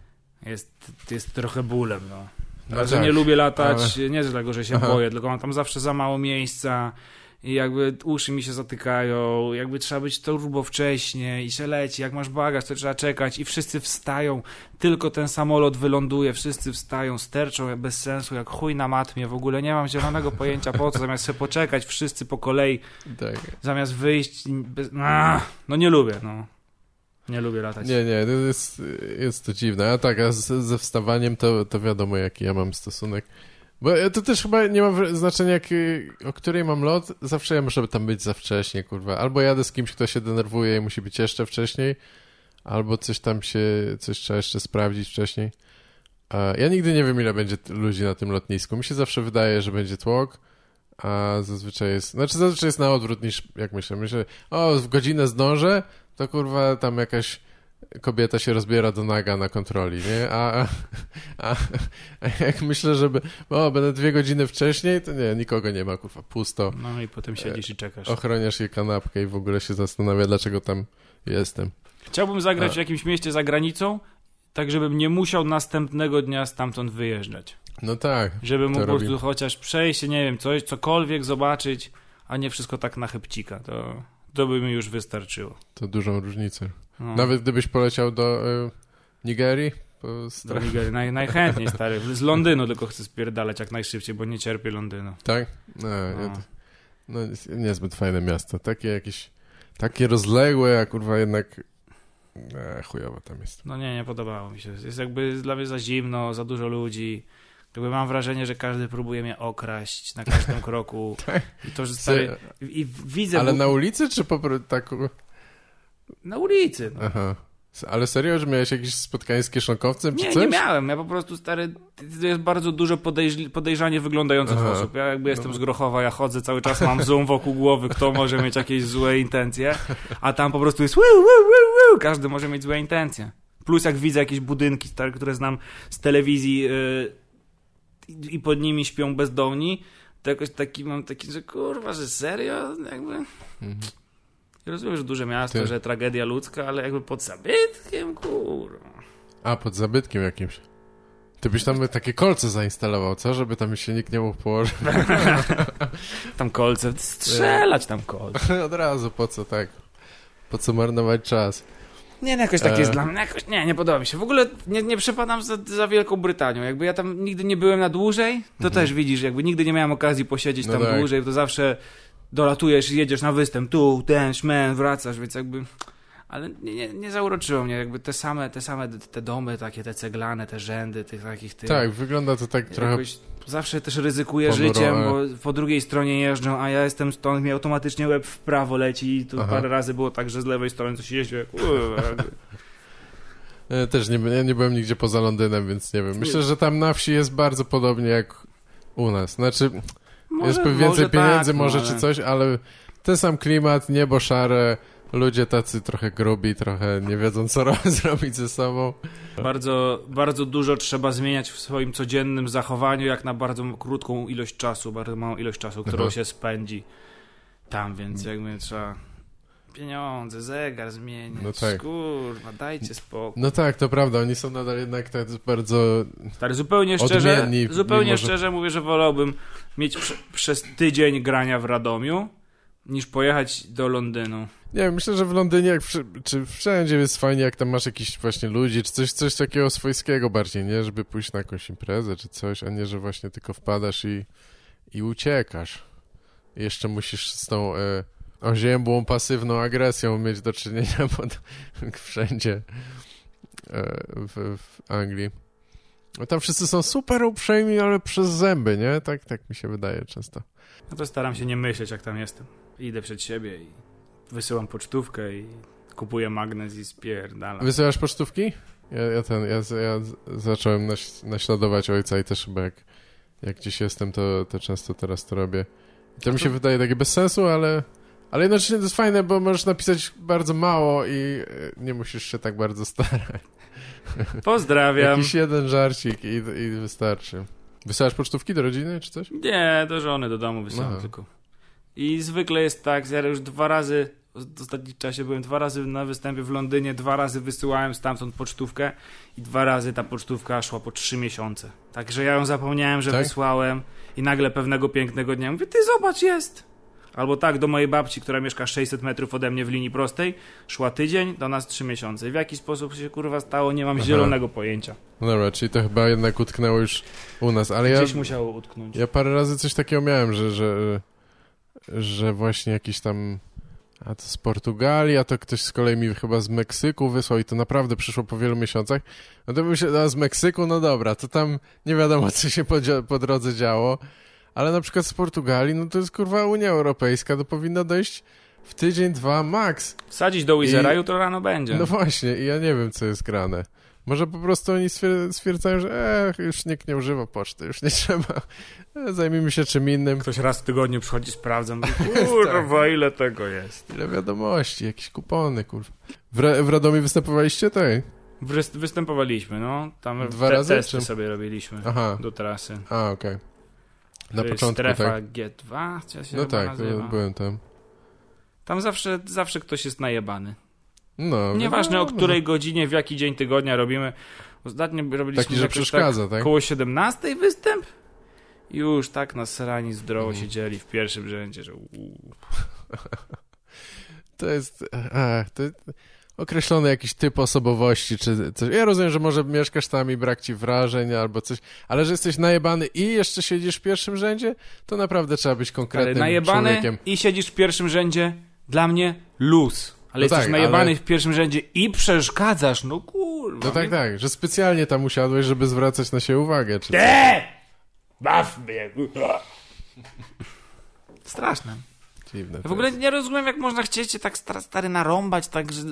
jest, jest trochę bólem. No. No tak, nie lubię latać, nie dlatego, że się Aha. boję, tylko mam tam zawsze za mało miejsca i jakby uszy mi się zatykają, jakby trzeba być turbo wcześnie i się leci, jak masz bagaż, to trzeba czekać i wszyscy wstają, tylko ten samolot wyląduje, wszyscy wstają, sterczą bez sensu, jak chuj na matmie, w ogóle nie mam zielonego pojęcia po co, zamiast sobie poczekać wszyscy po kolei, Tak. zamiast wyjść, bez... No nie lubię, no. Nie lubię latać. Nie, nie, jest, jest to dziwne. A tak, a z, ze wstawaniem to, to wiadomo, jaki ja mam stosunek. Bo to też chyba nie ma znaczenia, jak, y, o której mam lot. Zawsze ja muszę tam być za wcześnie, kurwa. Albo jadę z kimś, kto się denerwuje i musi być jeszcze wcześniej, albo coś tam się, coś trzeba jeszcze sprawdzić wcześniej. Ja nigdy nie wiem, ile będzie ludzi na tym lotnisku. Mi się zawsze wydaje, że będzie tłok, a zazwyczaj jest, znaczy zazwyczaj jest na odwrót niż, jak myślę, myślę, o, w godzinę zdążę, to kurwa tam jakaś kobieta się rozbiera do naga na kontroli, nie? A, a, a, jak myślę, żeby, o, będę dwie godziny wcześniej, to nie, nikogo nie ma, kurwa, pusto. No i potem siedzisz i czekasz. Ochroniasz jej kanapkę i w ogóle się zastanawia, dlaczego tam jestem. Chciałbym zagrać A. w jakimś mieście za granicą, tak żebym nie musiał następnego dnia stamtąd wyjeżdżać. No tak, Żeby mógł po prostu chociaż przejść, nie wiem, coś, cokolwiek zobaczyć, a nie wszystko tak na chybcika. To, to by mi już wystarczyło. to dużą różnicę. No. Nawet gdybyś poleciał do y, Nigerii, po Do Nigerii. Naj, najchętniej, stary. Z Londynu tylko chcę spierdalać jak najszybciej, bo nie cierpię Londynu. tak? No, ja No. to, no niezbyt fajne miasto. Takie jakieś, takie rozległe, a kurwa jednak e, chujowo tam jest. No nie, nie podobało mi się. Jest jakby dla mnie za zimno, za dużo ludzi. Jakby mam wrażenie, że każdy próbuje mnie okraść na każdym *laughs* kroku. Tak. I to, że stary... I widzę... Ale bu- na ulicy, czy po prostu tak... na ulicy. No. Aha. Ale serio, że miałeś jakieś spotkanie z kieszonkowcem, czy Nie, coś? nie miałem. Ja po prostu stary. To jest bardzo dużo podejrz- podejrzanie wyglądających Aha. osób. Ja jakby jestem No. z Grochowa, ja chodzę cały czas, mam *laughs* zoom wokół głowy, kto może mieć jakieś złe intencje, a tam po prostu jest. Woo, woo, woo, woo. Każdy może mieć złe intencje. Plus jak widzę jakieś budynki stare, które znam z telewizji yy, i- i pod nimi śpią bezdomni, to jakoś taki mam taki, że kurwa, że serio? Jakby. Mhm. Ja Rozumiem, że duże miasto, Ty. że tragedia ludzka, ale jakby pod zabytkiem, kurwa. A, pod zabytkiem jakimś. Ty byś tam takie kolce zainstalował, co? Żeby tam się nikt nie mógł położyć. *laughs* Tam kolce, strzelać tam kolce. *laughs* Od razu, po co tak? Po co marnować czas? Nie, no jakoś tak E. jest dla mnie. Jakoś, nie, nie podoba mi się. W ogóle nie, nie przepadam za, za Wielką Brytanią. Jakby ja tam nigdy nie byłem na dłużej, to też widzisz, jakby nigdy nie miałem okazji posiedzieć Mhm. No tam tak. dłużej, to zawsze dolatujesz i jedziesz na występ, tu, ten, szmen, wracasz, więc jakby... Ale nie, nie, nie zauroczyło mnie, jakby te same, te same te domy, takie te ceglane, te rzędy, tych takich tych... Tak, wygląda to tak trochę... Zawsze też ryzykuję ponuro, życiem, ale- bo po drugiej stronie jeżdżą, a ja jestem stąd, mi automatycznie łeb w prawo leci i tu Aha. parę razy było tak, że z lewej strony coś jeździł, jak... Ja *laughs* też nie, ja nie byłem nigdzie poza Londynem, więc nie wiem. Myślę, że tam na wsi jest bardzo podobnie jak u nas. Znaczy, jest pewnie więcej pieniędzy tak, może ale- czy coś, ale ten sam klimat, niebo szare, ludzie tacy trochę grubi, trochę nie wiedzą co ro- *laughs* zrobić ze sobą. Bardzo, bardzo dużo trzeba zmieniać w swoim codziennym zachowaniu, jak na bardzo krótką ilość czasu, bardzo małą ilość czasu, którą Aha. się spędzi tam, więc jakby trzeba pieniądze, zegar zmienić, No tak. kurwa, dajcie spokój. No tak, to prawda, oni są nadal jednak tak bardzo... Tak, zupełnie szczerze, Odmienni, zupełnie mimo że- szczerze mówię, że wolałbym mieć prze, przez tydzień grania w Radomiu, niż pojechać do Londynu. Nie myślę, że w Londynie, jak wszy- czy wszędzie jest fajnie, jak tam masz jakichś właśnie ludzi, czy coś, coś takiego swojskiego bardziej, nie? Żeby pójść na jakąś imprezę, czy coś, a nie, że właśnie tylko wpadasz i, i uciekasz. I jeszcze musisz z tą e, oziębłą, pasywną agresją mieć do czynienia *laughs* pod, wszędzie e, w, w Anglii. No tam wszyscy są super uprzejmi, ale przez zęby, nie? Tak, tak mi się wydaje często. No to staram się nie myśleć, jak tam jestem. Idę przed siebie i wysyłam pocztówkę i kupuję magnes i spierdalam. Wysyłasz pocztówki? Ja, ja ten, ja, ja zacząłem naś, naśladować ojca i też chyba jak, jak gdzieś jestem, to, to często teraz to robię. I to mi się wydaje takie bez sensu, ale, ale jednocześnie to jest fajne, bo możesz napisać bardzo mało i e, nie musisz się tak bardzo *laughs* starać. Pozdrawiam. Jakiś jeden żarcik i, i wystarczy. Wysyłasz pocztówki do rodziny czy coś? Nie, do żony, do domu wysyłam Aha. tylko. I zwykle jest tak, ja już dwa razy, w ostatnim czasie byłem dwa razy na występie w Londynie, dwa razy wysyłałem stamtąd pocztówkę i dwa razy ta pocztówka szła po trzy miesiące. Także ja ją zapomniałem, że Tak? wysłałem i nagle pewnego pięknego dnia mówię, ty zobacz, jest! Albo tak, do mojej babci, która mieszka 600 metrów ode mnie w linii prostej, szła tydzień, do nas trzy miesiące. W jaki sposób się kurwa stało, nie mam Aha. zielonego pojęcia. No dobra, czyli to chyba jednak utknęło już u nas, ale ja... Gdzieś musiało utknąć. Ja parę razy coś takiego miałem, że, że, że właśnie jakiś tam. A to z Portugalii, a to ktoś z kolei mi chyba z Meksyku wysłał i to naprawdę przyszło po wielu miesiącach. No to bym się, a z Meksyku, no dobra, to tam nie wiadomo, *laughs* co się po, po drodze działo. Ale na przykład z Portugalii, no to jest kurwa Unia Europejska, to powinno dojść w tydzień, dwa max. Wsadzić do Wizera, I- jutro rano będzie. No właśnie, i ja nie wiem, co jest grane. Może po prostu oni stwier- stwierdzają, że e, już nikt nie używa poczty, już nie *laughs* trzeba. E, zajmijmy się czym innym. Ktoś raz w tygodniu przychodzi, sprawdzam, *laughs* mówi, kurwa, ile tego jest. Ile wiadomości, jakieś kupony, kurwa. W, Ra- w Radomiu występowaliście? Tej? Wys- Występowaliśmy, no. Tam Dwa te, razy, testy czy- sobie robiliśmy Aha, do trasy. a okej. Na To jest początku, strefa tak. G2, co się No tak, nazywa. byłem tam. Tam zawsze, zawsze ktoś jest najebany. No, Nieważne o no, której godzinie, w jaki dzień tygodnia robimy. Ostatnio robiliśmy Taki, że jakoś przeszkadza, tak, tak? Koło 17 występ? Już tak nasrani zdrowo Mhm. siedzieli w pierwszym rzędzie, że. *laughs* To jest, ach, to określony jakiś typ osobowości, czy coś. Ja rozumiem, że może mieszkasz tam i brak ci wrażeń albo coś, ale że jesteś najebany i jeszcze siedzisz w pierwszym rzędzie, to naprawdę trzeba być Ale konkretnym najebany człowiekiem. i siedzisz w pierwszym rzędzie, dla mnie luz. Ale No jesteś tak, najebany ale- w pierwszym rzędzie i przeszkadzasz, no kurwa. No tak, tak, że specjalnie tam usiadłeś, żeby zwracać na siebie uwagę. Czy... Te! Baw mnie. Straszne. Dziwne Ja w ogóle nie rozumiem, jak można chcieć cię tak star- stary narąbać, tak, że...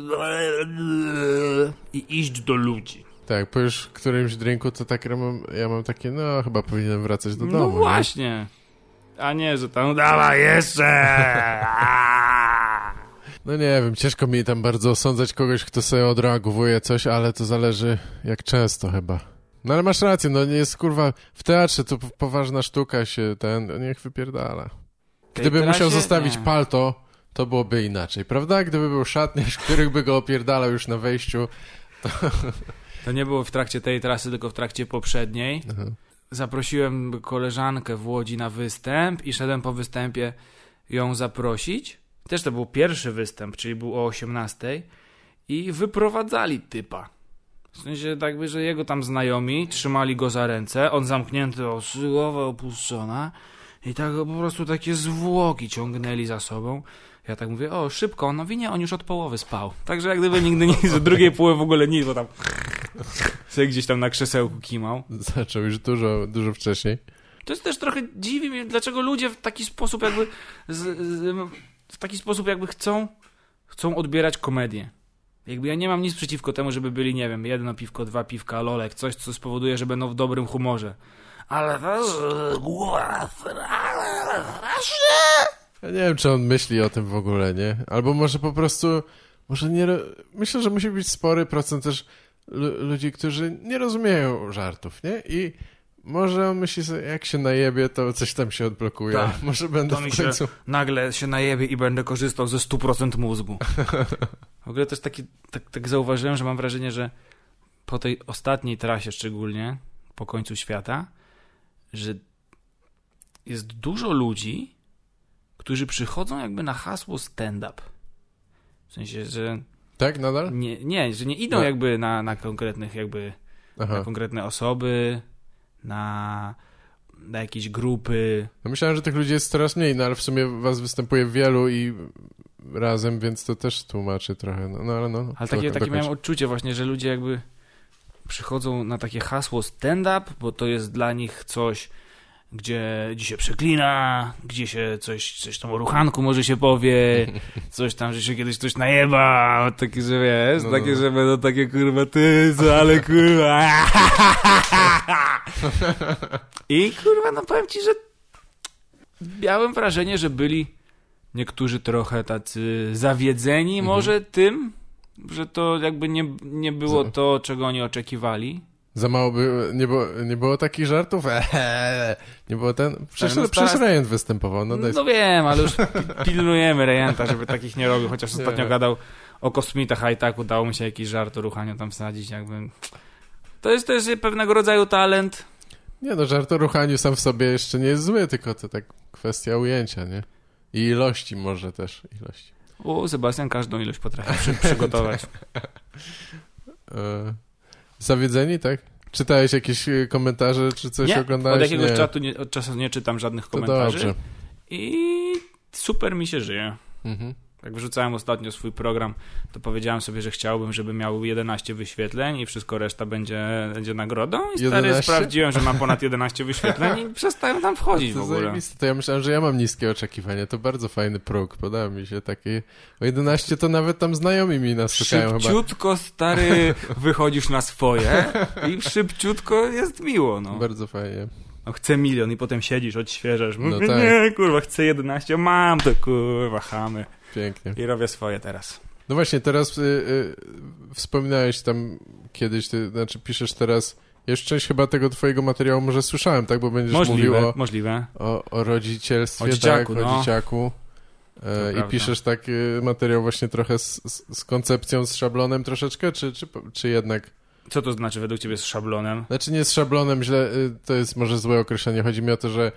I iść do ludzi. Tak, po już którymś drinku to tak ja mam, ja mam takie, no chyba powinienem wracać do domu. No nie? właśnie. A nie, że tam dawaj jeszcze! *laughs* No nie wiem, ciężko mi tam bardzo osądzać kogoś, kto sobie odreagowuje coś, ale to zależy jak często chyba. No ale masz rację, no nie jest kurwa, w teatrze to poważna sztuka się ten, no niech wypierdala. Gdyby musiał zostawić Nie. palto, to byłoby inaczej, prawda? Gdyby był szatniarz, *laughs* których by go opierdalał już na wejściu. *laughs* To nie było w trakcie tej trasy, tylko w trakcie poprzedniej. Aha. Zaprosiłem koleżankę w Łodzi na występ i szedłem po występie ją zaprosić. Też to był pierwszy występ, czyli był o 18 i wyprowadzali typa. W sensie tak by, że jego tam znajomi trzymali go za ręce, on zamknięty, o głowa opuszczona i tak po prostu takie zwłoki ciągnęli za sobą. Ja tak mówię, o szybko, no winie, on już od połowy spał. Także jak gdyby nigdy nic, z drugiej połowy w ogóle nic, bo tam sobie gdzieś tam na krzesełku kimał. Zaczął już dużo, dużo wcześniej. To jest też trochę dziwi mnie, dlaczego ludzie w taki sposób jakby z, z, w taki sposób jakby chcą chcą odbierać komedię. Jakby ja nie mam nic przeciwko temu, żeby byli, nie wiem, jedno piwko, dwa piwka, lolek, coś, co spowoduje, że będą w dobrym humorze. Ale też Ja nie wiem, czy on myśli o tym w ogóle, nie? Albo może po prostu, może nie... Myślę, że musi być spory procent też lu- ludzi, którzy nie rozumieją żartów, nie? I może on myśli sobie, jak się najebie, to coś tam się odblokuje. Tak. *laughs* Może będę To w się końcu... nagle się najebie i będę korzystał ze 100% mózgu. *laughs* W ogóle też taki, tak, tak zauważyłem, że mam wrażenie, że po tej ostatniej trasie szczególnie, po końcu świata, że jest dużo ludzi, którzy przychodzą jakby na hasło stand-up. W sensie, że Tak, nadal? nie, nie, że nie idą No. jakby na, na konkretnych jakby, na konkretne osoby, na, na jakieś grupy, No myślałem, że tych ludzi jest coraz mniej, no ale w sumie was występuje wielu i razem, więc to też tłumaczy trochę. No, no ale no. Ale takie, takie miałem odczucie właśnie, że ludzie jakby przychodzą na takie hasło stand-up, bo to jest dla nich coś, gdzie, gdzie się przeklina, gdzie się coś, coś tam o ruchanku może się powie, *laughs* coś tam, że się kiedyś coś najeba, takie, że wiesz, No, takie, no. że będą takie kurwa ty, ale kurwa. *laughs* I kurwa, no powiem ci, że miałem wrażenie, że byli niektórzy trochę tacy zawiedzeni Mhm. może tym, że to jakby nie, nie było to, czego oni oczekiwali. Za mało by, nie było, nie było takich żartów? *laughs* Eee, nie było ten... Przecież, no przecież teraz- Rejent występował, no daj No wiem, ale już pi- *laughs* pilnujemy Rejenta, żeby takich nie robił, chociaż ostatnio gadał o kosmitach, a i tak udało mu się jakiś żart o ruchaniu tam wsadzić, jakby... To jest też pewnego rodzaju talent. Nie no, żart o ruchaniu sam w sobie jeszcze nie jest zły, tylko to tak kwestia ujęcia, nie? I ilości może też, ilości. Sebastian każdą ilość potrafi przy, przygotować. *laughs* E, zawiedzeni, tak? Czytałeś jakieś e, komentarze, czy coś nie, oglądałeś? od jakiegoś nie. czatu nie, od czasu nie czytam żadnych To komentarzy. dobrze. I super mi się żyje. Mhm. Jak wrzucałem ostatnio swój program, to powiedziałem sobie, że chciałbym, żeby miał 11 wyświetleń i wszystko reszta będzie, będzie nagrodą. I stary 11? sprawdziłem, że ma ponad 11 wyświetleń i przestałem tam wchodzić w ogóle. zajebiste. To ja myślałem, że ja mam niskie oczekiwania. To bardzo fajny próg. Podoba mi się taki. O 11 to nawet tam znajomi mi nas szukają chyba. Szybciutko, stary, *laughs* wychodzisz na swoje i szybciutko jest miło, no. Bardzo fajnie. no chcę milion i potem siedzisz, odświeżasz. No tak. Nie, kurwa, chcę 11, mam to, kurwa, chamy. Pięknie. I robię swoje teraz. No właśnie, teraz y, y, wspominałeś tam kiedyś, ty, znaczy piszesz teraz. Jeszcze część chyba tego twojego materiału może słyszałem, tak? Bo będziesz mówił Możliwe, o, możliwe. o, o rodzicielstwie, O dzieciaku, tak? no. O dzieciaku. E, I prawda. piszesz taki materiał właśnie trochę z, z, koncepcją, z szablonem troszeczkę, czy, czy, czy jednak... Co to znaczy według ciebie z szablonem? Znaczy nie z szablonem, źle, y, to jest może złe określenie. Chodzi mi o to, że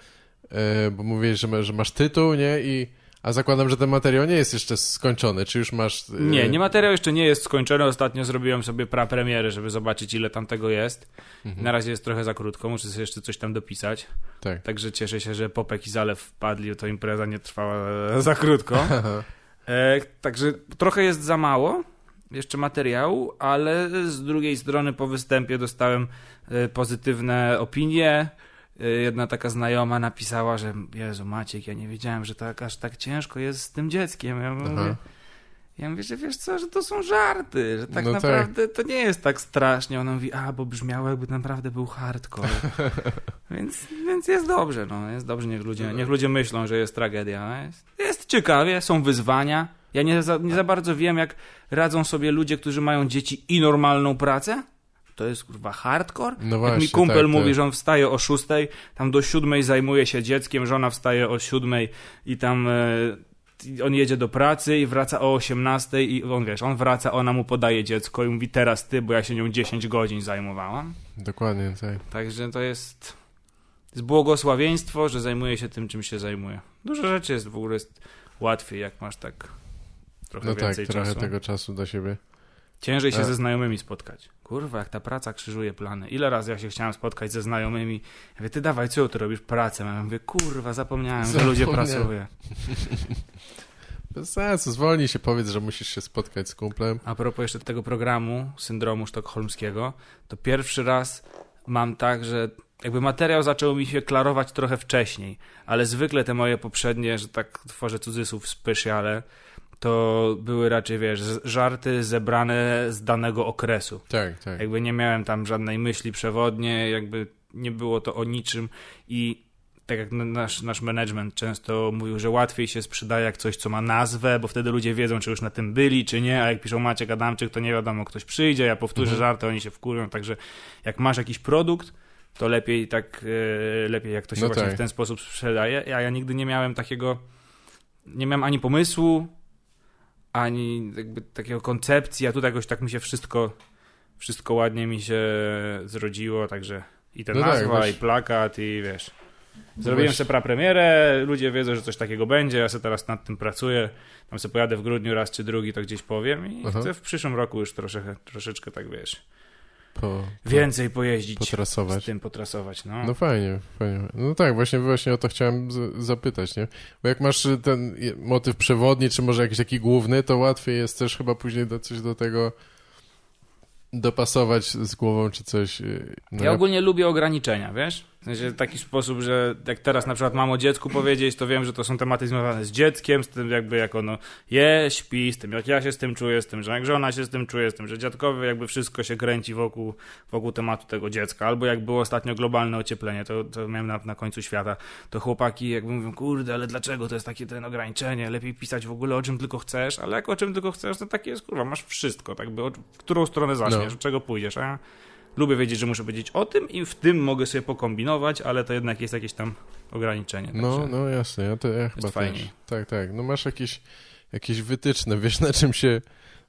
y, bo mówiłeś, że, że masz tytuł, nie? I, a zakładam, że ten materiał nie jest jeszcze skończony. Czy już masz... y, Nie, nie materiał jeszcze nie jest skończony. Ostatnio zrobiłem sobie prapremierę, żeby zobaczyć ile tam tego jest. Mhm. Na razie jest trochę za krótko, muszę sobie jeszcze coś tam dopisać. Tak. Także cieszę się, że Popek i Zalew wpadli, to impreza nie trwała e, za krótko. *laughs* E, także trochę jest za mało jeszcze materiału, ale z drugiej strony po występie dostałem e, pozytywne opinie. E, Jedna taka znajoma napisała, że Jezu Maciek, ja nie wiedziałem, że tak aż tak ciężko jest z tym dzieckiem. Ja mówię, Aha. ja mówię, że wiesz co, że to są żarty, że tak No tak. naprawdę to nie jest tak strasznie. Ona mówi, a bo brzmiało jakby naprawdę był hardcore. *laughs* więc, więc jest dobrze, no, jest dobrze, niech ludzie, niech ludzie myślą, że jest tragedia. No, jest, jest ciekawie, są wyzwania. Ja nie za, nie za bardzo wiem, jak radzą sobie ludzie, którzy mają dzieci i normalną pracę. To jest kurwa hardcore. No Jak właśnie, mi kumpel tak, mówi, tak. że on wstaje o szóstej, tam do siódmej zajmuje się dzieckiem, żona wstaje o siódmej i tam e, on jedzie do pracy i wraca o 18 i on wiesz, on wraca, ona mu podaje dziecko i mówi teraz ty, bo ja się nią 10 godzin zajmowałam. Dokładnie, tak. Także to jest, jest błogosławieństwo, że zajmuje się tym, czym się zajmuje. Dużo rzeczy jest w ogóle jest łatwiej, jak masz tak trochę No tak, więcej trochę czasu. tego czasu do siebie. Ciężej się E. ze znajomymi spotkać. Kurwa, jak ta praca krzyżuje plany. Ile razy ja się chciałem spotkać ze znajomymi. Ja mówię, ty dawaj, co ty robisz pracę? Ja mówię, kurwa, zapomniałem, że ludzie Zapomniałem. pracują. Bez sensu, zwolnij się, powiedz, że musisz się spotkać z kumplem. A propos jeszcze tego programu syndromu sztokholmskiego, to pierwszy raz mam tak, że jakby materiał zaczął mi się klarować trochę wcześniej, ale zwykle te moje poprzednie, że tak tworzę cudzysłów specjale, to były raczej, wiesz, żarty zebrane z danego okresu. Tak, tak. Jakby nie miałem tam żadnej myśli przewodniej, jakby nie było to o niczym i tak jak nasz, nasz management często mówił, że łatwiej się sprzedaje jak coś, co ma nazwę, bo wtedy ludzie wiedzą, czy już na tym byli, czy nie, a jak piszą Maciek Adamczyk, to nie wiadomo, ktoś przyjdzie, ja powtórzę Mhm. żarty, oni się wkurwią, także jak masz jakiś produkt, to lepiej tak, e, lepiej jak to się No właśnie tak. w ten sposób sprzedaje, a ja nigdy nie miałem takiego, nie miałem ani pomysłu, ani jakby takiego koncepcji, a tutaj jakoś tak mi się wszystko, wszystko ładnie mi się zrodziło, także i ta No tak, nazwa, weź- i plakat, i wiesz. Zrobiłem weź- sobie prapremierę, ludzie wiedzą, że coś takiego będzie, ja sobie teraz nad tym pracuję, tam sobie pojadę w grudniu raz czy drugi, to gdzieś powiem i Aha. chcę w przyszłym roku już troszeczkę, troszeczkę tak, wiesz, Po, więcej pojeździć, z potrasować. tym potrasować, no. No fajnie, fajnie. No tak, właśnie, właśnie o to chciałem z- zapytać, nie? Bo jak masz y, ten motyw przewodni, czy może jakiś taki główny, to łatwiej jest też chyba później do, coś do tego dopasować z głową, czy coś. y, No Ja ogólnie lubię ograniczenia, wiesz? W sensie w taki sposób, że jak teraz na przykład mam o dziecku powiedzieć, to wiem, że to są tematy związane z dzieckiem, z tym jakby jak ono je, śpi, z tym jak ja się z tym czuję, z tym, że jak żona się z tym czuje, z tym, że dziadkowy jakby wszystko się kręci wokół, wokół tematu tego dziecka. Albo jak było ostatnio globalne ocieplenie, to, to miałem na, na końcu świata, to chłopaki jakby mówią, kurde, ale dlaczego to jest takie ten ograniczenie? Lepiej pisać w ogóle o czym tylko chcesz, ale jak o czym tylko chcesz, to takie jest, kurwa, masz wszystko, tak by, w którą stronę zaczniesz, No. czego pójdziesz, a ja lubię wiedzieć, że muszę powiedzieć o tym i w tym mogę sobie pokombinować, ale to jednak jest jakieś tam ograniczenie. No, także- no jasne, ja, to, ja chyba fajniej. też. Tak, tak. No masz jakieś, jakieś wytyczne, *laughs* wiesz na czym się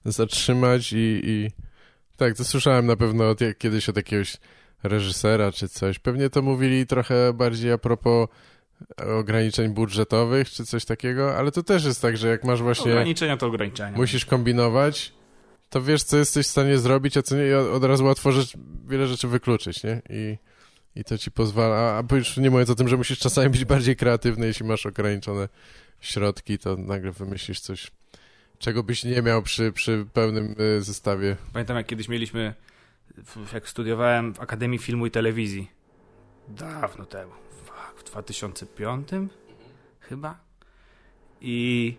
zatrzymać i, i... Tak, to słyszałem na pewno od, kiedyś od jakiegoś reżysera czy coś. Pewnie to mówili trochę bardziej a propos ograniczeń budżetowych czy coś takiego, ale to też jest tak, że jak masz właśnie... Ograniczenia to ograniczenia. musisz kombinować, to wiesz, co jesteś w stanie zrobić, a co nie, od razu łatwo rzecz, wiele rzeczy wykluczyć, nie? I, I to ci pozwala, a, a już nie mówiąc o tym, że musisz czasami być bardziej kreatywny, jeśli masz ograniczone środki, to nagle wymyślisz coś, czego byś nie miał przy, przy pełnym y, zestawie. Pamiętam, jak kiedyś mieliśmy, jak studiowałem w Akademii Filmu i Telewizji. Dawno temu. W 2005 chyba. I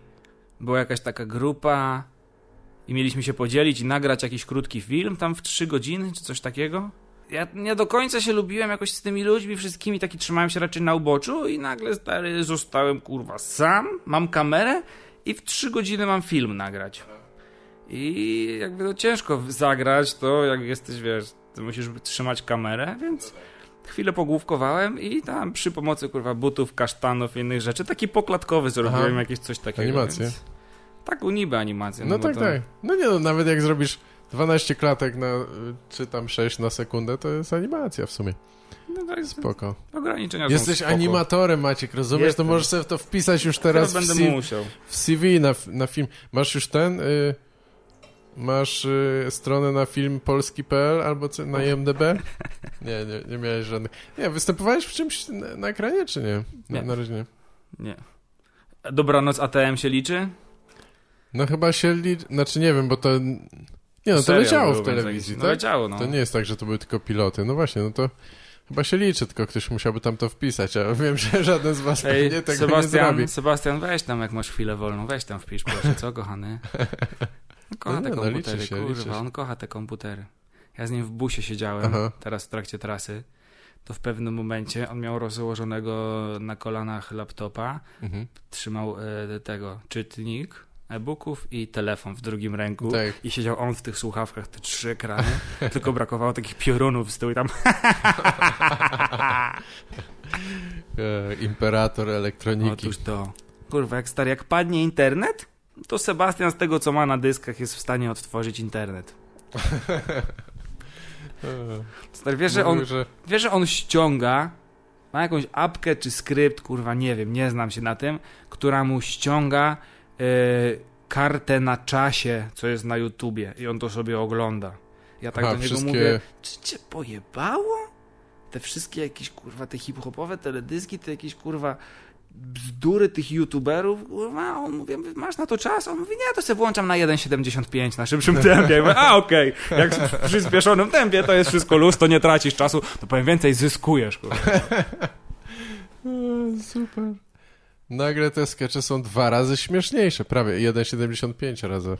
była jakaś taka grupa i mieliśmy się podzielić i nagrać jakiś krótki film tam w 3 godziny czy coś takiego. Ja nie do końca się lubiłem jakoś z tymi ludźmi wszystkimi, taki trzymałem się raczej na uboczu i nagle stary zostałem kurwa sam, mam kamerę i w 3 godziny mam film nagrać. I jakby to ciężko zagrać to, jak jesteś, wiesz, ty musisz trzymać kamerę, więc chwilę pogłówkowałem i tam przy pomocy, kurwa, butów, kasztanów i innych rzeczy, taki poklatkowy zrobiłem Aha. jakieś coś takiego. Animację. Więc... Taką niby animację. No, bo tak, to... tak. No nie no, nawet jak zrobisz 12 klatek na, czy tam 6 na sekundę, to jest animacja w sumie. No tak, Spoko. ograniczenia Jesteś są spoko. animatorem, Maciek, rozumiesz? Jestem. To możesz sobie to wpisać już teraz w, będę C- musiał. w CV na, na film. Masz już ten? Y, masz y, stronę na film polski.pl albo co, na IMDB? Nie, nie, nie miałeś żadnych. Nie, występowałeś w czymś na, na ekranie, czy nie? Na, Nie. na razie nie. Nie. Dobranoc ATM się liczy? No chyba się li... Znaczy nie wiem, bo to... Nie no, to Serial leciało w telewizji, tak? No leciało, no. To nie jest tak, że to były tylko piloty. No właśnie, no to chyba się liczy, tylko ktoś musiałby tam to wpisać, a *laughs* wiem, że żaden z was Ej, pewnie tego nie Sebastian, zrobi. Sebastian, weź tam, jak masz chwilę wolną, weź tam wpisz, proszę, co, kochany? *laughs* On kocha No nie, te no, komputery, liczy się, kurwa, liczy on kocha te komputery. Ja z nim w busie siedziałem, Aha. teraz w trakcie trasy, to w pewnym momencie on miał rozłożonego na kolanach laptopa, Mhm. trzymał e, tego, czytnik e-booków i telefon w drugim ręku Tak. i siedział on w tych słuchawkach, te trzy ekrany, *laughs* tylko brakowało takich piorunów z tyłu i tam *laughs* E, imperator elektroniki. Otóż to. Kurwa, jak stary, jak padnie internet, to Sebastian z tego, co ma na dyskach, jest w stanie odtworzyć internet. *laughs* Stary, wiesz, że on, że... wiesz, że on ściąga ma jakąś apkę czy skrypt, kurwa, nie wiem, nie znam się na tym, która mu ściąga kartę na czasie, co jest na YouTubie i on to sobie ogląda. Ja tak Aha, do niego wszystkie- mówię, czy cię pojebało? Te wszystkie jakieś, kurwa, te hip-hopowe teledyski, te jakieś, kurwa, bzdury tych youtuberów, kurwa, on mówi, masz na to czas? On mówi, nie, to sobie włączam na 1,75 na szybszym *laughs* tempie. Ja mówię, a okej, jak w przyspieszonym tempie to jest wszystko luz, to nie tracisz czasu, to powiem więcej, zyskujesz, kurwa. *laughs* Super. Nagle te skecze są dwa razy śmieszniejsze, prawie 1,75 razy.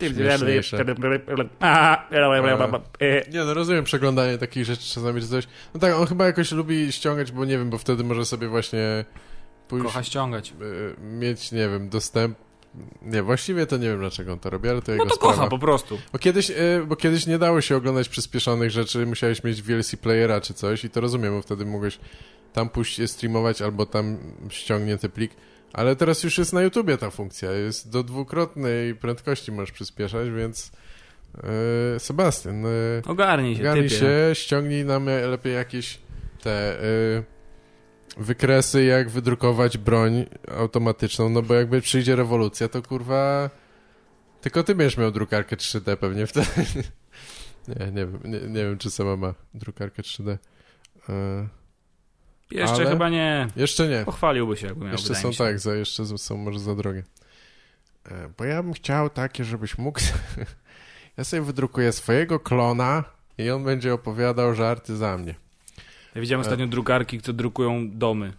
Śmieszniejsze. Nie no, rozumiem przeglądanie takich rzeczy czasami czy coś. No tak, on chyba jakoś lubi ściągać, bo nie wiem, bo wtedy może sobie właśnie pójść, Kocha ściągać. y, mieć, nie wiem, dostęp... Nie, właściwie to nie wiem, dlaczego on to robi, ale to No jego to sprawa. kocha po prostu. Bo kiedyś, y, bo kiedyś nie dało się oglądać przyspieszonych rzeczy, musiałeś mieć VLC playera czy coś i to rozumiem, bo wtedy mogłeś tam pójść streamować albo tam ściągnięty plik. Ale teraz już jest na YouTubie ta funkcja, jest do dwukrotnej prędkości możesz przyspieszać, więc y, Sebastian, y, Ogarnij się, Ogarnij typie. się, ściągnij nam lepiej jakieś te y, wykresy, jak wydrukować broń automatyczną, no bo jakby przyjdzie rewolucja, to kurwa tylko ty będziesz miał drukarkę 3D pewnie wtedy. *laughs* nie, nie wiem, nie, nie wiem, czy sama ma drukarkę 3D. Y, Jeszcze Ale- chyba nie. jeszcze nie. Pochwaliłby się, jakby miał, Jeszcze są tak, za, jeszcze są może za drogie. E, Bo ja bym chciał takie, żebyś mógł... *laughs* ja sobie wydrukuję swojego klona i on będzie opowiadał żarty za mnie. Ja widziałem ostatnio drukarki, które drukują domy.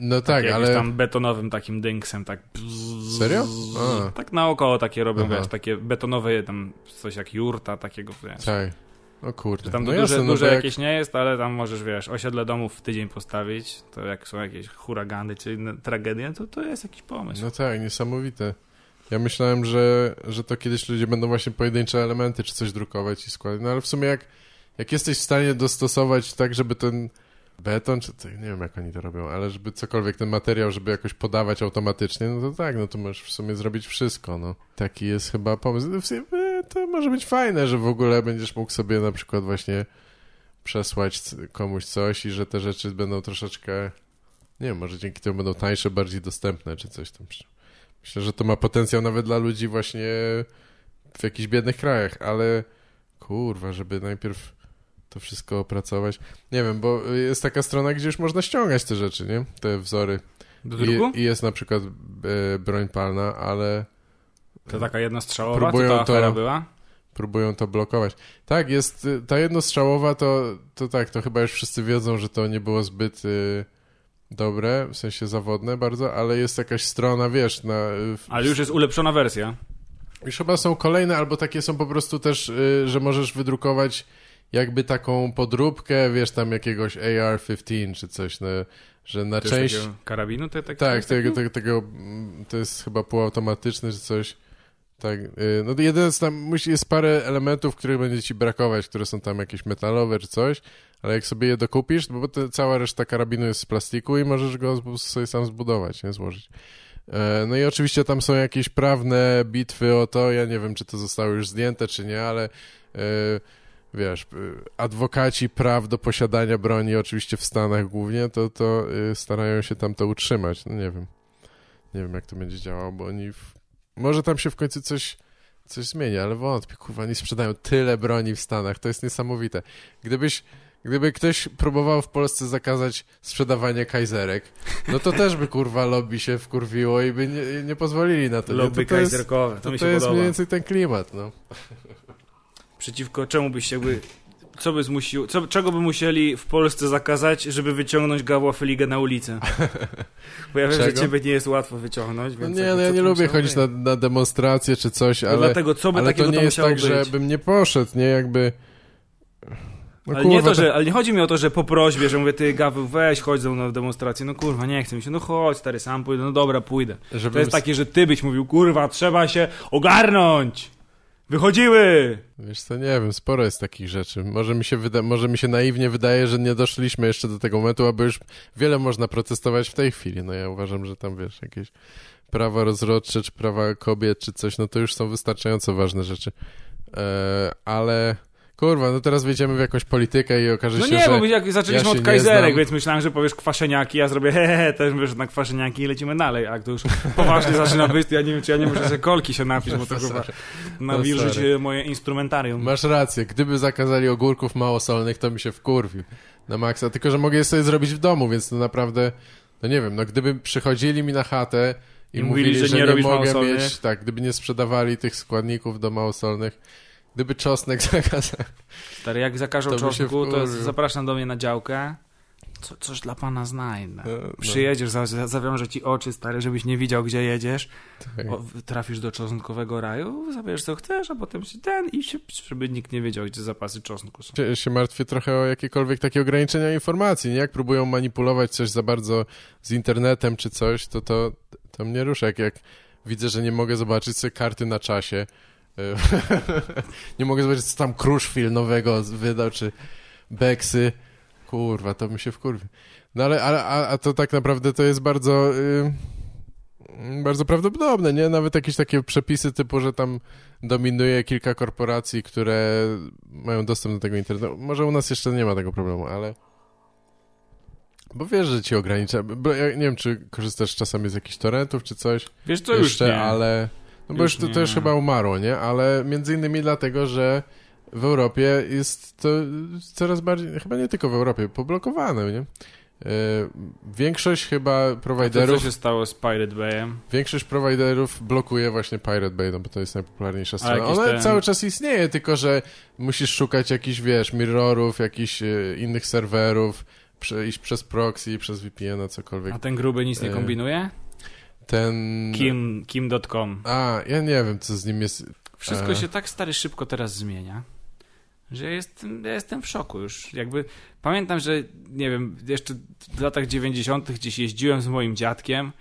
No tak, Jakimś ale... tam betonowym takim dynksem, tak. Serio? A. Tak naokoło takie robią, Aha. wiesz, takie betonowe, tam coś jak jurta takiego, wiesz. Tak. O kurde. Że tam no duże, jasne, no duże jak- jakieś nie jest, ale tam możesz, wiesz, osiedle domów w tydzień postawić, to jak są jakieś huragany czy inne tragedie, to to jest jakiś pomysł. No tak, niesamowite. Ja myślałem, że, że to kiedyś ludzie będą właśnie pojedyncze elementy czy coś drukować i składać. No ale w sumie jak, jak jesteś w stanie dostosować tak, żeby ten beton, czy to, nie wiem jak oni to robią, ale żeby cokolwiek ten materiał, żeby jakoś podawać automatycznie, no to tak, no to możesz w sumie zrobić wszystko, no. Taki jest chyba pomysł. No sumie, e, to może być fajne, że w ogóle będziesz mógł sobie na przykład właśnie przesłać komuś coś i że te rzeczy będą troszeczkę, nie wiem, może dzięki temu będą tańsze, bardziej dostępne, czy coś tam. Myślę, że to ma potencjał nawet dla ludzi właśnie w jakichś biednych krajach, ale kurwa, żeby najpierw to wszystko opracować. Nie wiem, bo jest taka strona, gdzie już można ściągać te rzeczy, nie? Te wzory. Do druku? I, i jest na przykład e, broń palna, ale To taka jednostrzałowa, Próbują to ta to- była? próbują to blokować. Tak, jest y, ta jednostrzałowa, to, to tak, to chyba już wszyscy wiedzą, że to nie było zbyt y, dobre, w sensie zawodne bardzo, ale jest jakaś strona, wiesz, na... w- Ale już jest ulepszona wersja. Już chyba są kolejne, albo takie są po prostu też, y, że możesz wydrukować jakby taką podróbkę, wiesz, tam jakiegoś AR-15 czy coś, no, że na To część... karabinu? Te, te, Tak, te, tego, tego, tego, to jest chyba półautomatyczny czy coś. Tak, y, no to jeden z tam, musi, jest parę elementów, których będzie ci brakować, które są tam jakieś metalowe czy coś, ale jak sobie je dokupisz, bo to cała reszta karabinu jest z plastiku i możesz go sobie sam zbudować, nie, złożyć. E, No i oczywiście tam są jakieś prawne bitwy o to, ja nie wiem, czy to zostało już zdjęte, czy nie, ale e, wiesz, y, adwokaci praw do posiadania broni, oczywiście w Stanach głównie, to, to y, starają się tam to utrzymać. No nie wiem. Nie wiem, jak to będzie działało, bo oni... W... Może tam się w końcu coś, coś zmieni, ale wątpię, kurwa, oni sprzedają tyle broni w Stanach, to jest niesamowite. Gdybyś... Gdyby ktoś próbował w Polsce zakazać sprzedawania kajzerek, no to też by kurwa lobby się wkurwiło i by nie, nie pozwolili na to. nie? Lobby to, to jest, kajzerkowe, to, to, mi to się jest podoba. mniej więcej ten klimat, no. Przeciwko czemu byś jakby... Co by zmusił, co, czego by musieli w Polsce zakazać, żeby wyciągnąć Gawła Feligę na ulicę? *laughs* Bo ja wiem, że Czego? ciebie nie jest łatwo wyciągnąć, No więc... nie, jakby no ja nie tu lubię musiało chodzić być? na, na demonstracje czy coś, No ale, dlatego co by ale takiego to nie tam jest musiało tak, być? żebym nie poszedł, nie jakby... No ale, nie kurwa, to, że, ale nie chodzi mi o to, że po prośbie, że mówię, ty Gaweł, weź, chodź ze mną na demonstrację. No kurwa, nie chce mi się. No chodź, stary, sam pójdę. No dobra, pójdę. żebym To jest takie, że ty byś mówił, kurwa, trzeba się ogarnąć! Wychodziły! Wiesz co, nie wiem, sporo jest takich rzeczy. Może mi się, wyda- może mi się naiwnie wydaje, że nie doszliśmy jeszcze do tego momentu, aby już wiele można protestować w tej chwili. No ja uważam, że tam, wiesz, jakieś prawa rozrodcze, czy prawa kobiet, czy coś, no to już są wystarczająco ważne rzeczy. E, ale kurwa, no teraz wejdziemy w jakąś politykę i okaże No się, nie, że... bo my jak zaczęliśmy ja od nie kajzerek, więc myślałem, że powiesz kwaszeniaki, ja zrobię *laughs* hehe, też wyszedł na kwaszeniaki i lecimy dalej, a to już poważnie *laughs* zaczyna być, ja nie wiem, czy ja nie muszę sobie kolki się napić, bo to No chyba nawilżyć e, moje instrumentarium. Masz rację, gdyby zakazali ogórków małosolnych, to mi się wkurwił na maksa, tylko że mogę je sobie zrobić w domu, więc to naprawdę, no nie wiem, no gdyby przychodzili mi na chatę i, mówili, mówili, że że, nie nie, mogę mieć, tak, gdyby nie sprzedawali tych składników do małosolnych, gdyby czosnek *laughs* zakazali, Stary, jak zakażą To czosnku, to zapraszam do mnie na działkę. Co, coś dla pana znajdę. No, no. Przyjedziesz, za- zawiążę ci oczy, stary, żebyś nie widział, gdzie jedziesz. tak. O, trafisz do czosnkowego raju, zabierzesz co chcesz, a potem się ten i się, żeby nikt nie wiedział, gdzie zapasy czosnku są. się, się martwię trochę o jakiekolwiek takie ograniczenia informacji, nie? Jak próbują manipulować coś za bardzo z internetem czy coś, to to, to mnie rusza. Jak, jak widzę, że nie mogę zobaczyć sobie karty na czasie, *laughs* nie mogę zobaczyć, co tam Kruszwil nowego wydał, czy Beksy, kurwa, to mi się wkurwi. No ale, a, a to tak naprawdę to jest bardzo... Y, bardzo prawdopodobne, nie? Nawet jakieś takie przepisy typu, że tam dominuje kilka korporacji, które mają dostęp do tego internetu. Może u nas jeszcze nie ma tego problemu, ale... Bo wiesz, że ci ogranicza. Bo ja nie wiem, czy korzystasz czasami z jakichś torrentów czy coś. Wiesz co, jeszcze, już nie. ale... No bo Już już, to, to już chyba umarło, nie? Ale między innymi dlatego, że w Europie jest to coraz bardziej, chyba nie tylko w Europie, poblokowane, nie? Yy, Większość chyba To co prowajderów się stało z Pirate Bayem? Większość prowajderów blokuje właśnie Pirate Bay, no bo to jest najpopularniejsza strona. Ona ten- cały czas istnieje, tylko że musisz szukać jakichś, wiesz, mirrorów, jakichś e, innych serwerów, prze, iść przez proxy, przez VPN-a, cokolwiek. A ten gruby nic nie E, kombinuje? Ten... Kim, kim.com. A, ja nie wiem, co z nim jest. Wszystko E. się tak stary szybko teraz zmienia, że ja jestem, ja jestem w szoku już. Jakby pamiętam, że nie wiem, jeszcze w latach 90. gdzieś jeździłem z moim dziadkiem,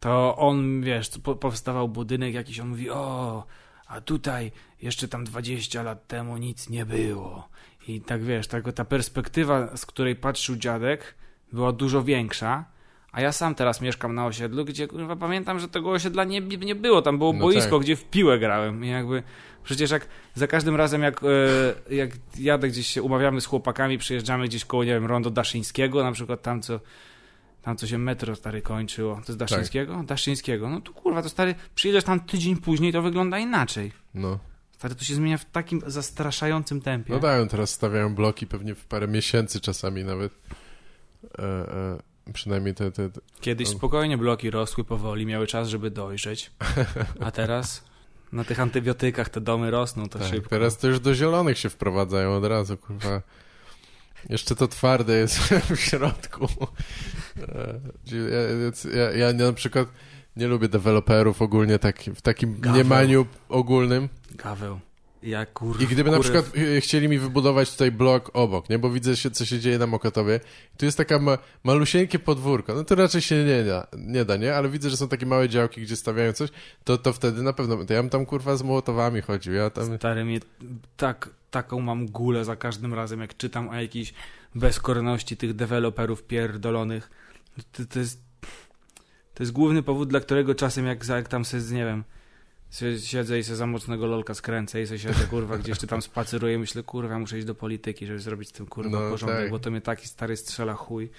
to on, wiesz, po, powstawał budynek jakiś, on mówi, o, a tutaj jeszcze tam 20 lat temu nic nie było. I tak wiesz, tak, ta perspektywa, z której patrzył dziadek, była dużo większa. A ja sam teraz mieszkam na osiedlu, gdzie kurwa, pamiętam, że tego osiedla nie, nie było. Tam było No boisko, tak. gdzie w piłę grałem. I jakby przecież jak za każdym razem, jak, e, jak jadę gdzieś się umawiamy z chłopakami, przyjeżdżamy gdzieś koło, nie wiem, Rondo Daszyńskiego, na przykład tam co. Tam co się metro stary kończyło. To jest Daszyńskiego? Daszyńskiego. No to kurwa, to stary, przyjedziesz tam tydzień później, to wygląda inaczej. No, Stary, to się zmienia w takim zastraszającym tempie. no dają, teraz stawiają bloki pewnie w parę miesięcy czasami nawet. E, e, przynajmniej te, te, te... Kiedyś No. spokojnie bloki rosły powoli, miały czas, żeby dojrzeć. A teraz na tych antybiotykach te domy rosną to Tak, szybko. teraz to już do zielonych się wprowadzają od razu, kurwa. Jeszcze to twarde jest *laughs* w środku. E, Ja, ja, ja na przykład nie lubię deweloperów ogólnie tak, w takim Gaweł. mniemaniu ogólnym. Gaweł. Ja kur... I gdyby na przykład y, chcieli mi wybudować tutaj blok obok, nie? Bo widzę, się, co się dzieje na Mokotowie. Tu jest taka ma, malusieńkie podwórko. No to raczej się nie da, nie da, nie? Ale widzę, że są takie małe działki, gdzie stawiają coś. To, to wtedy na pewno... To ja bym tam, kurwa, z Mołotowami chodził. Ja tam... Stary, mnie tak, taką mam gulę za każdym razem, jak czytam o jakiejś bezkorności tych deweloperów pierdolonych. To, to jest... To jest główny powód, dla którego czasem jak, jak tam se, nie wiem, siedzę i se za mocnego lolka skręcę i se siedzę, kurwa, gdzieś czy tam spaceruję, myślę, kurwa, muszę iść do polityki, żeby zrobić z tym, kurwa, No, porządek, tak. bo to mnie taki stary strzela chuj.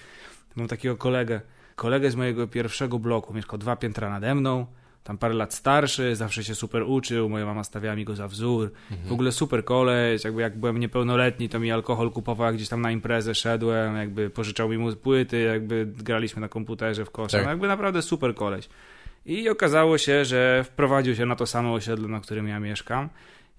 Mam takiego kolegę, kolegę z mojego pierwszego bloku, mieszkał dwa piętra nade mną, tam parę lat starszy, zawsze się super uczył, moja mama stawiała mi go za wzór. W ogóle super koleś, jakby jak byłem niepełnoletni, to mi alkohol kupował, gdzieś tam na imprezę szedłem, jakby pożyczał mi mu płyty, jakby graliśmy na komputerze w kosza. Tak. No jakby naprawdę super koleś. I okazało się, że wprowadził się na to samo osiedle, na którym ja mieszkam.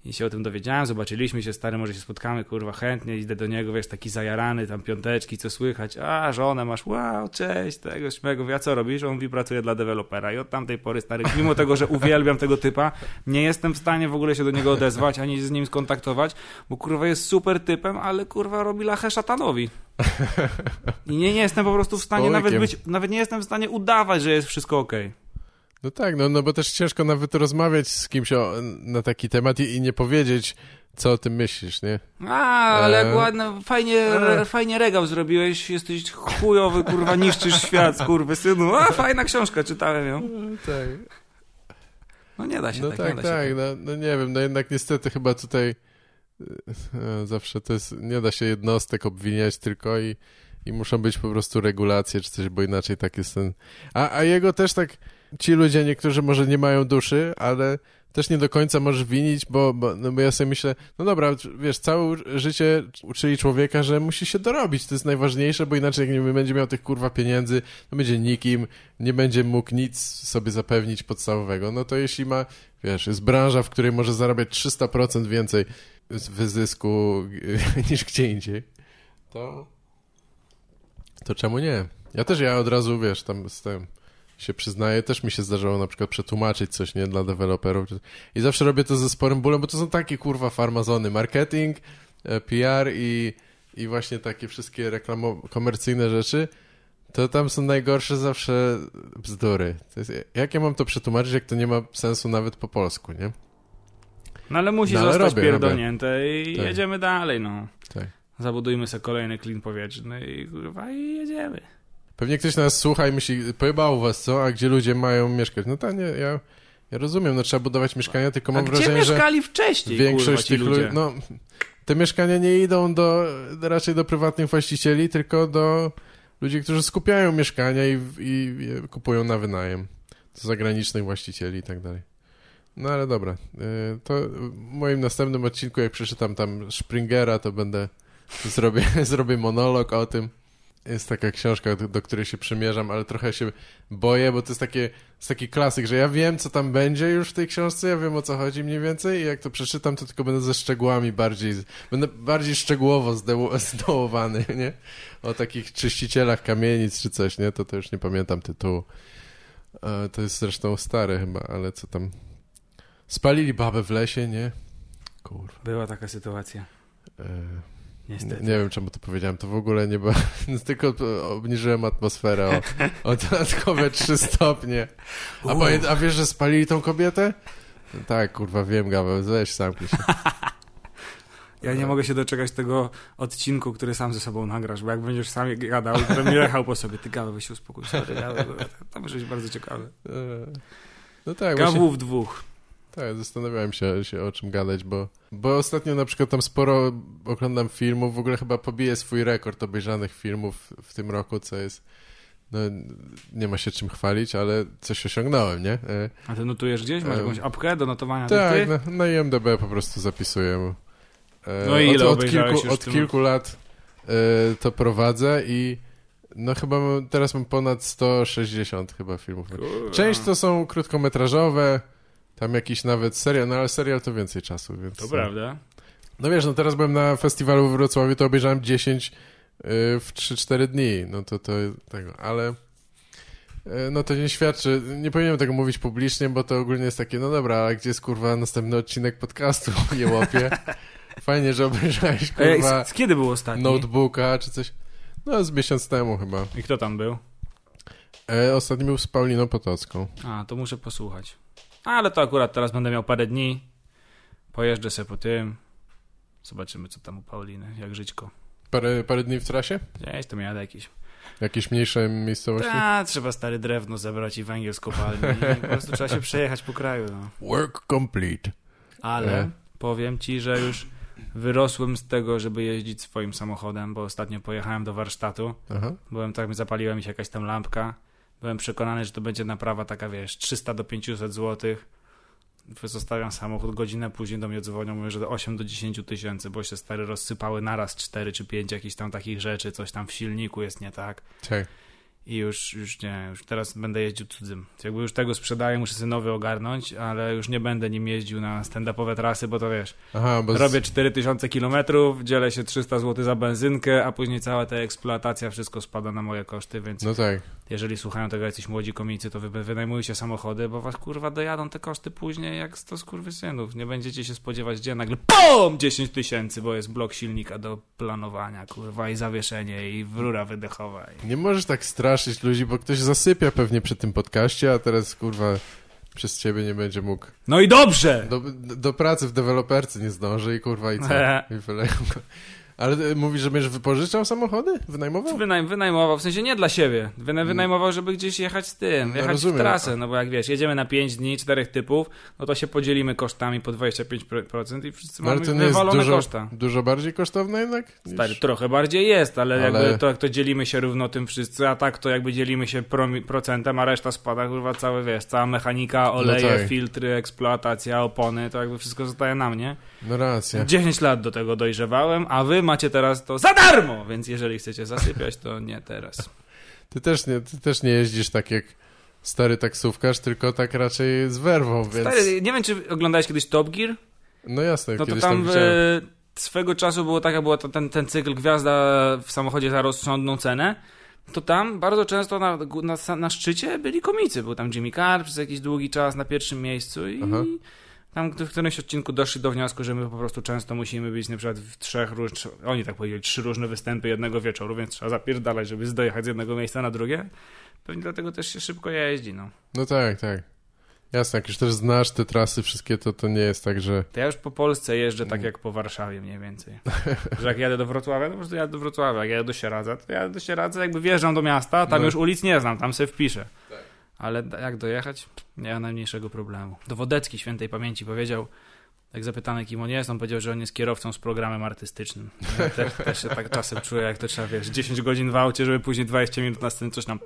I się o tym dowiedziałem, zobaczyliśmy się, stary, może się spotkamy, kurwa, chętnie, idę do niego, wiesz, taki zajarany, tam piąteczki, co słychać, a, żonę masz, wow, cześć, tego, śmego, ja co robisz? On mówi, pracuje dla dewelopera i od tamtej pory, stary, mimo tego, że uwielbiam tego typa, nie jestem w stanie w ogóle się do niego odezwać, ani z nim skontaktować, bo kurwa jest super typem, ale kurwa robi lachę szatanowi. I nie, nie jestem po prostu w stanie nawet być, nawet nie jestem w stanie udawać, że jest wszystko okej. No tak, no, no bo też ciężko nawet rozmawiać z kimś o, na taki temat i, i nie powiedzieć, co o tym myślisz, nie? A, ale Eee. jak ładno, fajnie, re, fajnie regał zrobiłeś, jesteś chujowy, kurwa, niszczysz świat, kurwy synu. A, fajna książka, czytałem ją. Tak. No nie da się No tak, tak, nie da się tak, tak. no, no nie wiem, no jednak niestety chyba tutaj e, zawsze to jest, nie da się jednostek obwiniać tylko i, i muszą być po prostu regulacje czy coś, bo inaczej tak jest ten... A, a jego też tak, ci ludzie, niektórzy może nie mają duszy, ale też nie do końca możesz winić, bo, bo, no bo ja sobie myślę, no dobra, wiesz, całe życie uczyli człowieka, że musi się dorobić, to jest najważniejsze, bo inaczej jak nie będzie miał tych kurwa pieniędzy, to będzie nikim, nie będzie mógł nic sobie zapewnić podstawowego. No to jeśli ma, wiesz, jest branża, w której może zarabiać 300% więcej wyzysku *laughs* niż gdzie indziej, to, to czemu nie? Ja też, ja od razu, wiesz, tam z tym się przyznaję, też mi się zdarzało na przykład przetłumaczyć coś, nie, dla deweloperów. I zawsze robię to ze sporym bólem, bo to są takie kurwa farmazony. Marketing, e, PR i, i właśnie takie wszystkie reklamo komercyjne rzeczy, to tam są najgorsze zawsze bzdury. Jest, jak ja mam to przetłumaczyć, jak to nie ma sensu nawet po polsku, nie? No ale musi no, ale zostać robię, pierdolnięte robię. i tak. jedziemy dalej, no. Tak. Zabudujmy sobie kolejny klin powietrzny i kurwa i jedziemy. Pewnie ktoś nas słucha i myśli, pojebało was, co? A gdzie ludzie mają mieszkać? No tak, nie, ja, ja rozumiem, no trzeba budować mieszkania, tylko mam A wrażenie, że... mieszkali wcześniej, Większość kurwa, tych ludzi, no, te mieszkania nie idą do, raczej do prywatnych właścicieli, tylko do ludzi, którzy skupiają mieszkania i, i, i kupują na wynajem. Do zagranicznych właścicieli i tak dalej. No ale dobra, y, to w moim następnym odcinku, jak przeczytam tam Springera, to będę, zrobię, *laughs* zrobię monolog o tym jest taka książka, do, do, której się przymierzam, ale trochę się boję, bo to jest, takie, jest taki klasyk, że ja wiem, co tam będzie już w tej książce, ja wiem, o co chodzi mniej więcej i jak to przeczytam, to tylko będę ze szczegółami bardziej, będę bardziej szczegółowo *laughs* zdołowany, nie? O takich czyścicielach kamienic czy coś, nie? To to już nie pamiętam tytułu. E, to jest zresztą stare chyba, ale co tam... Spalili babę w lesie, nie? Kurwa. Była taka sytuacja. E... Niestety. Nie, wiem, czemu to powiedziałem. To w ogóle nie było. *laughs* Tylko obniżyłem atmosferę o, o dodatkowe 3 stopnie. A, pamię... A wiesz, że spalili tą kobietę? Tak, kurwa, wiem, Gaweł. Weź, zamknij się. *laughs* Ja nie mogę się doczekać tego odcinku, który sam ze sobą nagrasz, bo jak będziesz sam gadał, to jechał po sobie. Ty Gaweł, się uspokój. Sorry, Gaweł, to może być bardzo ciekawe. E, no tak, Gawu właśnie... w dwóch. Tak, zastanawiałem się, się o czym gadać, bo, bo ostatnio na przykład tam sporo oglądam filmów, w ogóle chyba pobiję swój rekord obejrzanych filmów w tym roku, co jest no, nie ma się czym chwalić, ale coś osiągnąłem, nie? E, A ty notujesz gdzieś? Masz jakąś apkę do notowania? Tak, na, na IMDB po prostu zapisuję. E, no i ile od, od kilku, od kilku lat e, to prowadzę i no chyba mam, teraz mam ponad 160 chyba filmów. Część to są krótkometrażowe, tam jakiś nawet serial, no ale serial to więcej czasu, więc... To prawda. No wiesz, no teraz byłem na festiwalu w Wrocławiu, to obejrzałem 10 y, w 3-4 dni, no to to tego, ale... Y, no to nie świadczy, nie powinienem tego mówić publicznie, bo to ogólnie jest takie, no dobra, ale gdzie jest kurwa następny odcinek podcastu, *laughs* nie łopie. Fajnie, że obejrzałeś kurwa... z, z kiedy był ostatni? Notebooka czy coś. No z miesiąc temu chyba. I kto tam był? E, ostatni był z Pauliną Potocką. A, to muszę posłuchać. Ale to akurat teraz będę miał parę dni. Pojeżdżę sobie po tym. Zobaczymy, co tam u Pauliny, jak żyćko. Parę, parę dni w trasie? Gdzieś tam jadę jakieś. Jakieś mniejsze miejscowości? A, trzeba stare drewno zebrać i węgiel z kopalni. *laughs* po prostu trzeba się przejechać po kraju. No. Work complete. Ale e. powiem ci, że już wyrosłem z tego, żeby jeździć swoim samochodem, bo ostatnio pojechałem do warsztatu. Aha. Byłem tak, zapaliła mi się jakaś tam lampka Byłem przekonany, że to będzie naprawa taka, wiesz, 300 do 500 zł. Zostawiam samochód, godzinę później do mnie dzwonią, mówią, że 8 do 10 tysięcy, bo się stary rozsypały naraz 4 czy 5 jakichś tam takich rzeczy, coś tam w silniku jest nie tak. Tak i już, już nie, już teraz będę jeździł cudzym. Jakby już tego sprzedaję, muszę sobie nowy ogarnąć, ale już nie będę nim jeździł na stand-upowe trasy, bo to wiesz, Aha, bo robię 4000 kilometrów, dzielę się 300 zł za benzynkę, a później cała ta eksploatacja, wszystko spada na moje koszty, więc no tak. jeżeli słuchają tego jacyś młodzi komicy, to wy, wynajmujcie samochody, bo was kurwa dojadą te koszty później jak 100 skurwysynów. Nie będziecie się spodziewać, gdzie nagle POM! 10 tysięcy, bo jest blok silnika do planowania, kurwa, i zawieszenie, i rura wydechowa. I... Nie możesz tak straszyć straszyć ludzi, bo ktoś zasypia pewnie przy tym podcaście, a teraz kurwa przez ciebie nie będzie mógł. No i dobrze! Do, do pracy w deweloperce nie zdąży i kurwa i co? I wyleją go. Ale ty mówisz, że będziesz wypożyczał samochody? Wynajmował? Wynaj, wynajmował, w sensie nie dla siebie. Wyna, wynajmował, żeby gdzieś jechać z tym, No, jechać rozumiem. w trasę. No bo jak wiesz, jedziemy na 5 dni, czterech typów, no to się podzielimy kosztami po 25% i wszyscy No, ale mamy to nie wywalone dużo, koszta. dużo bardziej kosztowne jednak? niż- Stary, trochę bardziej jest, ale, Ale- jakby to, jak to dzielimy się równo tym wszyscy, a tak to jakby dzielimy się procentem, a reszta spada, kurwa, całe, wiesz, cała mechanika, oleje, tak. filtry, eksploatacja, opony, to jakby wszystko zostaje na mnie. No racja. 10 lat do tego dojrzewałem, a wy macie teraz to za darmo, więc jeżeli chcecie zasypiać, to nie teraz. Ty też nie, ty też nie jeździsz tak jak stary taksówkarz, tylko tak raczej z werwą, więc... Stary, nie wiem, czy oglądałeś kiedyś Top Gear? No jasne, No to kiedyś tam tam widziałem. swego czasu było taka, była to, ten, ten cykl Gwiazda w samochodzie za rozsądną cenę, to tam bardzo często na, na, na szczycie byli komicy. Był tam Jimmy Carr przez jakiś długi czas na pierwszym miejscu i Aha. Tam w którymś odcinku doszli do wniosku, że my po prostu często musimy być na przykład w trzech różnych, oni tak powiedzieli, trzy różne występy jednego wieczoru, więc trzeba zapierdalać, żeby dojechać z jednego miejsca na drugie. Pewnie dlatego też się szybko jeździ, no. No tak, tak. Jasne, jak już też znasz te trasy wszystkie, to to nie jest tak, że... To ja już po Polsce jeżdżę Mm. tak jak po Warszawie mniej więcej. *laughs* że jak jadę do Wrocławia, to po prostu jadę do Wrocławia. Jak jadę do Sieradza, to jadę do Sieradza, jakby wjeżdżam do miasta, tam No. już ulic nie znam, tam sobie wpiszę. Ale jak dojechać? Nie ma najmniejszego problemu. Dowodecki świętej pamięci powiedział, jak zapytany kim on jest, on powiedział, że on jest kierowcą z programem artystycznym. Ja też, też się tak czasem czuję, jak to trzeba, wiesz, 10 godzin w aucie, żeby później 20 minut na scenie coś tam...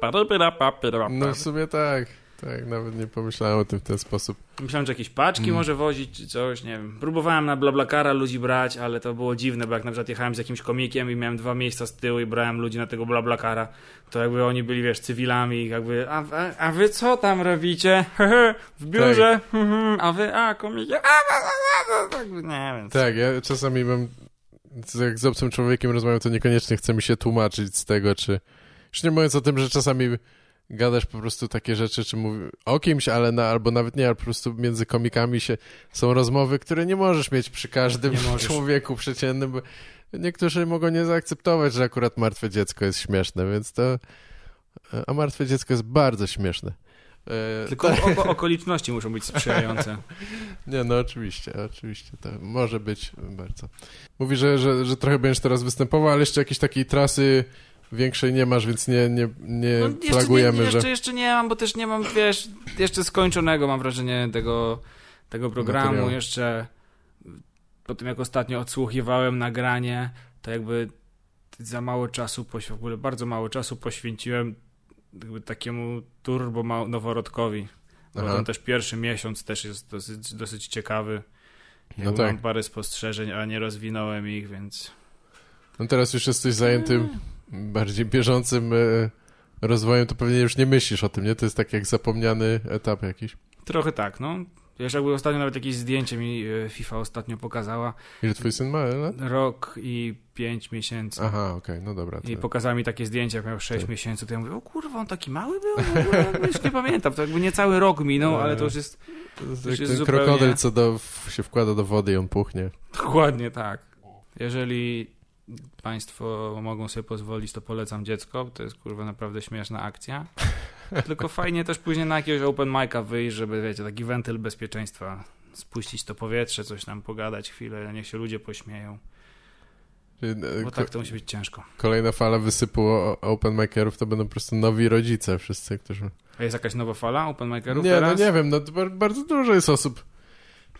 No w sumie tak. Tak, nawet nie pomyślałem o tym w ten sposób. Myślałem, że jakieś paczki Mm. może wozić, czy coś, nie wiem. Próbowałem na Blablakara ludzi brać, ale to było dziwne, bo jak na przykład jechałem z jakimś komikiem i miałem dwa miejsca z tyłu i brałem ludzi na tego Blablakara, to jakby oni byli, wiesz, cywilami i jakby, a, a, a wy co tam robicie? *laughs* w biurze? *laughs* a wy, a, komikie? A, a, a, a, a, jakby nie wiem. Tak, ja czasami mam... Jak z obcym człowiekiem rozmawiam, to niekoniecznie chce mi się tłumaczyć z tego, czy... Już nie mówiąc o tym, że czasami gadasz po prostu takie rzeczy, czy mówi o kimś, ale na, albo nawet nie, ale po prostu między komikami się są rozmowy, które nie możesz mieć przy każdym człowieku przeciętnym, bo niektórzy mogą nie zaakceptować, że akurat martwe dziecko jest śmieszne, więc to... A martwe dziecko jest bardzo śmieszne. E, Tylko oko, okoliczności muszą być sprzyjające. *laughs* Nie, no oczywiście, oczywiście, to może być bardzo. Mówi, że, że, że trochę będziesz teraz występował, ale jeszcze jakiejś takiej trasy większej nie masz, więc nie, nie, nie No, jeszcze, plagujemy, nie, jeszcze, że... jeszcze nie mam, bo też nie mam, wiesz, jeszcze skończonego mam wrażenie tego, tego programu. Materiału. Jeszcze po tym, jak ostatnio odsłuchiwałem nagranie, to jakby za mało czasu, w ogóle bardzo mało czasu poświęciłem jakby takiemu turbo noworodkowi. Bo Aha. ten też pierwszy miesiąc też jest dosyć, dosyć ciekawy. No Jakby tak. Mam parę spostrzeżeń, ale nie rozwinąłem ich, więc... No teraz już jesteś zajętym bardziej bieżącym e, rozwojem, to pewnie już nie myślisz o tym, nie? To jest tak jak zapomniany etap jakiś. Trochę tak, no. Wiesz, jakby ostatnio nawet jakieś zdjęcie mi e, FIFA ostatnio pokazała. Ile twój syn ma lat? Rok i pięć miesięcy. Aha, okej, no dobra. I pokazała mi takie zdjęcie, jak miał 6 Tak. miesięcy, to ja mówię, o kurwa, on taki mały był? W ogóle już nie pamiętam, to jakby nie cały rok minął, ale to już jest to jest już jest ten zupełnie- krokodyl, co do, się wkłada do wody i on puchnie. dokładnie tak. Jeżeli państwo mogą sobie pozwolić, to polecam dziecko, to jest kurwa naprawdę śmieszna akcja. *laughs* Tylko fajnie też później na jakiegoś open mic'a wyjść, żeby, wiecie, taki wentyl bezpieczeństwa, spuścić to powietrze, coś tam pogadać chwilę, niech się ludzie pośmieją, e, bo tak to musi być ciężko. Kolejna fala wysypu open makerów to będą po prostu nowi rodzice wszyscy, którzy... A jest jakaś nowa fala open micerów Nie, teraz? no nie wiem, no bardzo dużo jest osób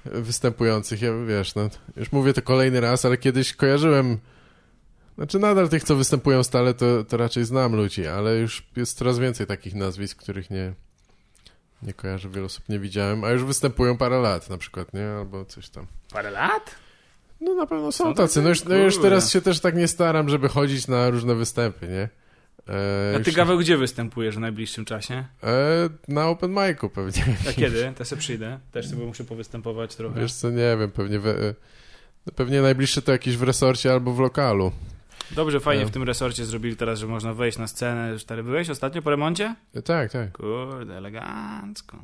występujących, ja wiesz, no już mówię to kolejny raz, ale kiedyś kojarzyłem znaczy nadal tych, co występują stale, to, to raczej znam ludzi, ale już jest coraz więcej takich nazwisk, których nie nie kojarzę, wiele osób nie widziałem, a już występują parę lat na przykład, nie? Albo coś tam. Parę lat? No na pewno są Są tacy, no już, no już teraz się też tak nie staram, żeby chodzić na różne występy, nie? E, A ty, Gaweł, gdzie występujesz w najbliższym czasie? E, na open micu pewnie. A *laughs* kiedy? Też sobie przyjdę. Też sobie muszę powystępować trochę. Wiesz co, nie wiem, pewnie we, e, pewnie najbliższe to jakiś w resorcie albo w lokalu. Dobrze, fajnie Ja. w tym resorcie zrobili teraz, że można wejść na scenę. Stary, byłeś ostatnio po remoncie? E, tak, tak. Kurde, elegancko.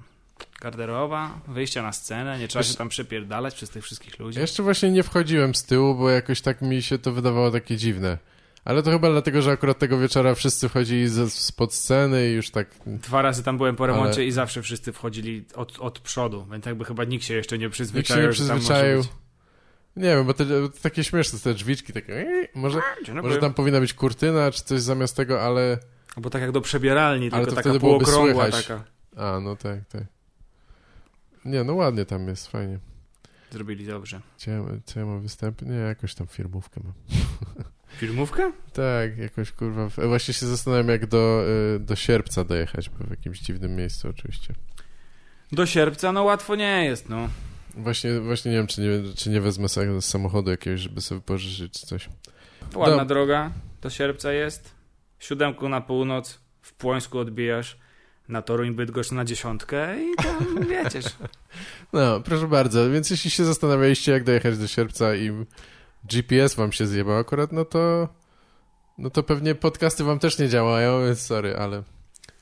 Garderoba, wyjście na scenę, nie trzeba Wiesz- się tam przypierdalać przez tych wszystkich ludzi. Ja Jeszcze właśnie nie wchodziłem z tyłu, bo jakoś tak mi się to wydawało takie dziwne. Ale to chyba dlatego, że akurat tego wieczora wszyscy wchodzili ze, spod sceny i już tak... Dwa razy tam byłem po remoncie Ale- i zawsze wszyscy wchodzili od, od przodu, więc jakby chyba nikt się jeszcze nie Nikt się przyzwyczaił, nie przyzwyczaił. Nie wiem, bo te, to takie śmieszne te drzwiczki, takie... Może, może tam powinna być kurtyna, czy coś zamiast tego, ale... Bo tak jak do przebieralni, Ale tylko to taka półokrągła taka. A, no tak, tak. Nie, no ładnie tam jest, fajnie. Zrobili dobrze. Ja, co ja mam występy? Nie, jakoś tam firmówkę mam. *laughs* Filmówkę? Tak, jakoś kurwa. Właśnie się zastanawiam, jak do, y, do sierpca dojechać, bo w jakimś dziwnym miejscu oczywiście. Do sierpca, no łatwo nie jest, no. Właśnie, właśnie nie wiem, czy nie, czy nie wezmę sa- samochodu jakiegoś, żeby sobie pożyczyć czy coś. Ładna Dob- droga do sierpca jest. Siódemku na północ, w Płońsku odbijasz, na Toruń Bydgoszcz na dziesiątkę i tam *laughs* wiecie. że- No, proszę bardzo, więc jeśli się zastanawialiście, jak dojechać do sierpca i GPS wam się zjebał akurat, no to no to pewnie podcasty wam też nie działają, więc sorry, ale,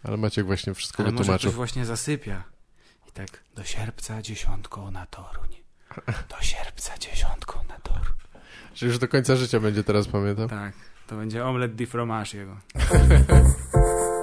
ale Maciek właśnie wszystko Ale może wytłumaczył. ktoś właśnie zasypia. Tak do sierpca dziesiątką na Toruń. Do sierpca dziesiątką na Toruń. Że już do końca życia będzie teraz pamiętam. Tak, to będzie omlet di fromage jego. *laughs*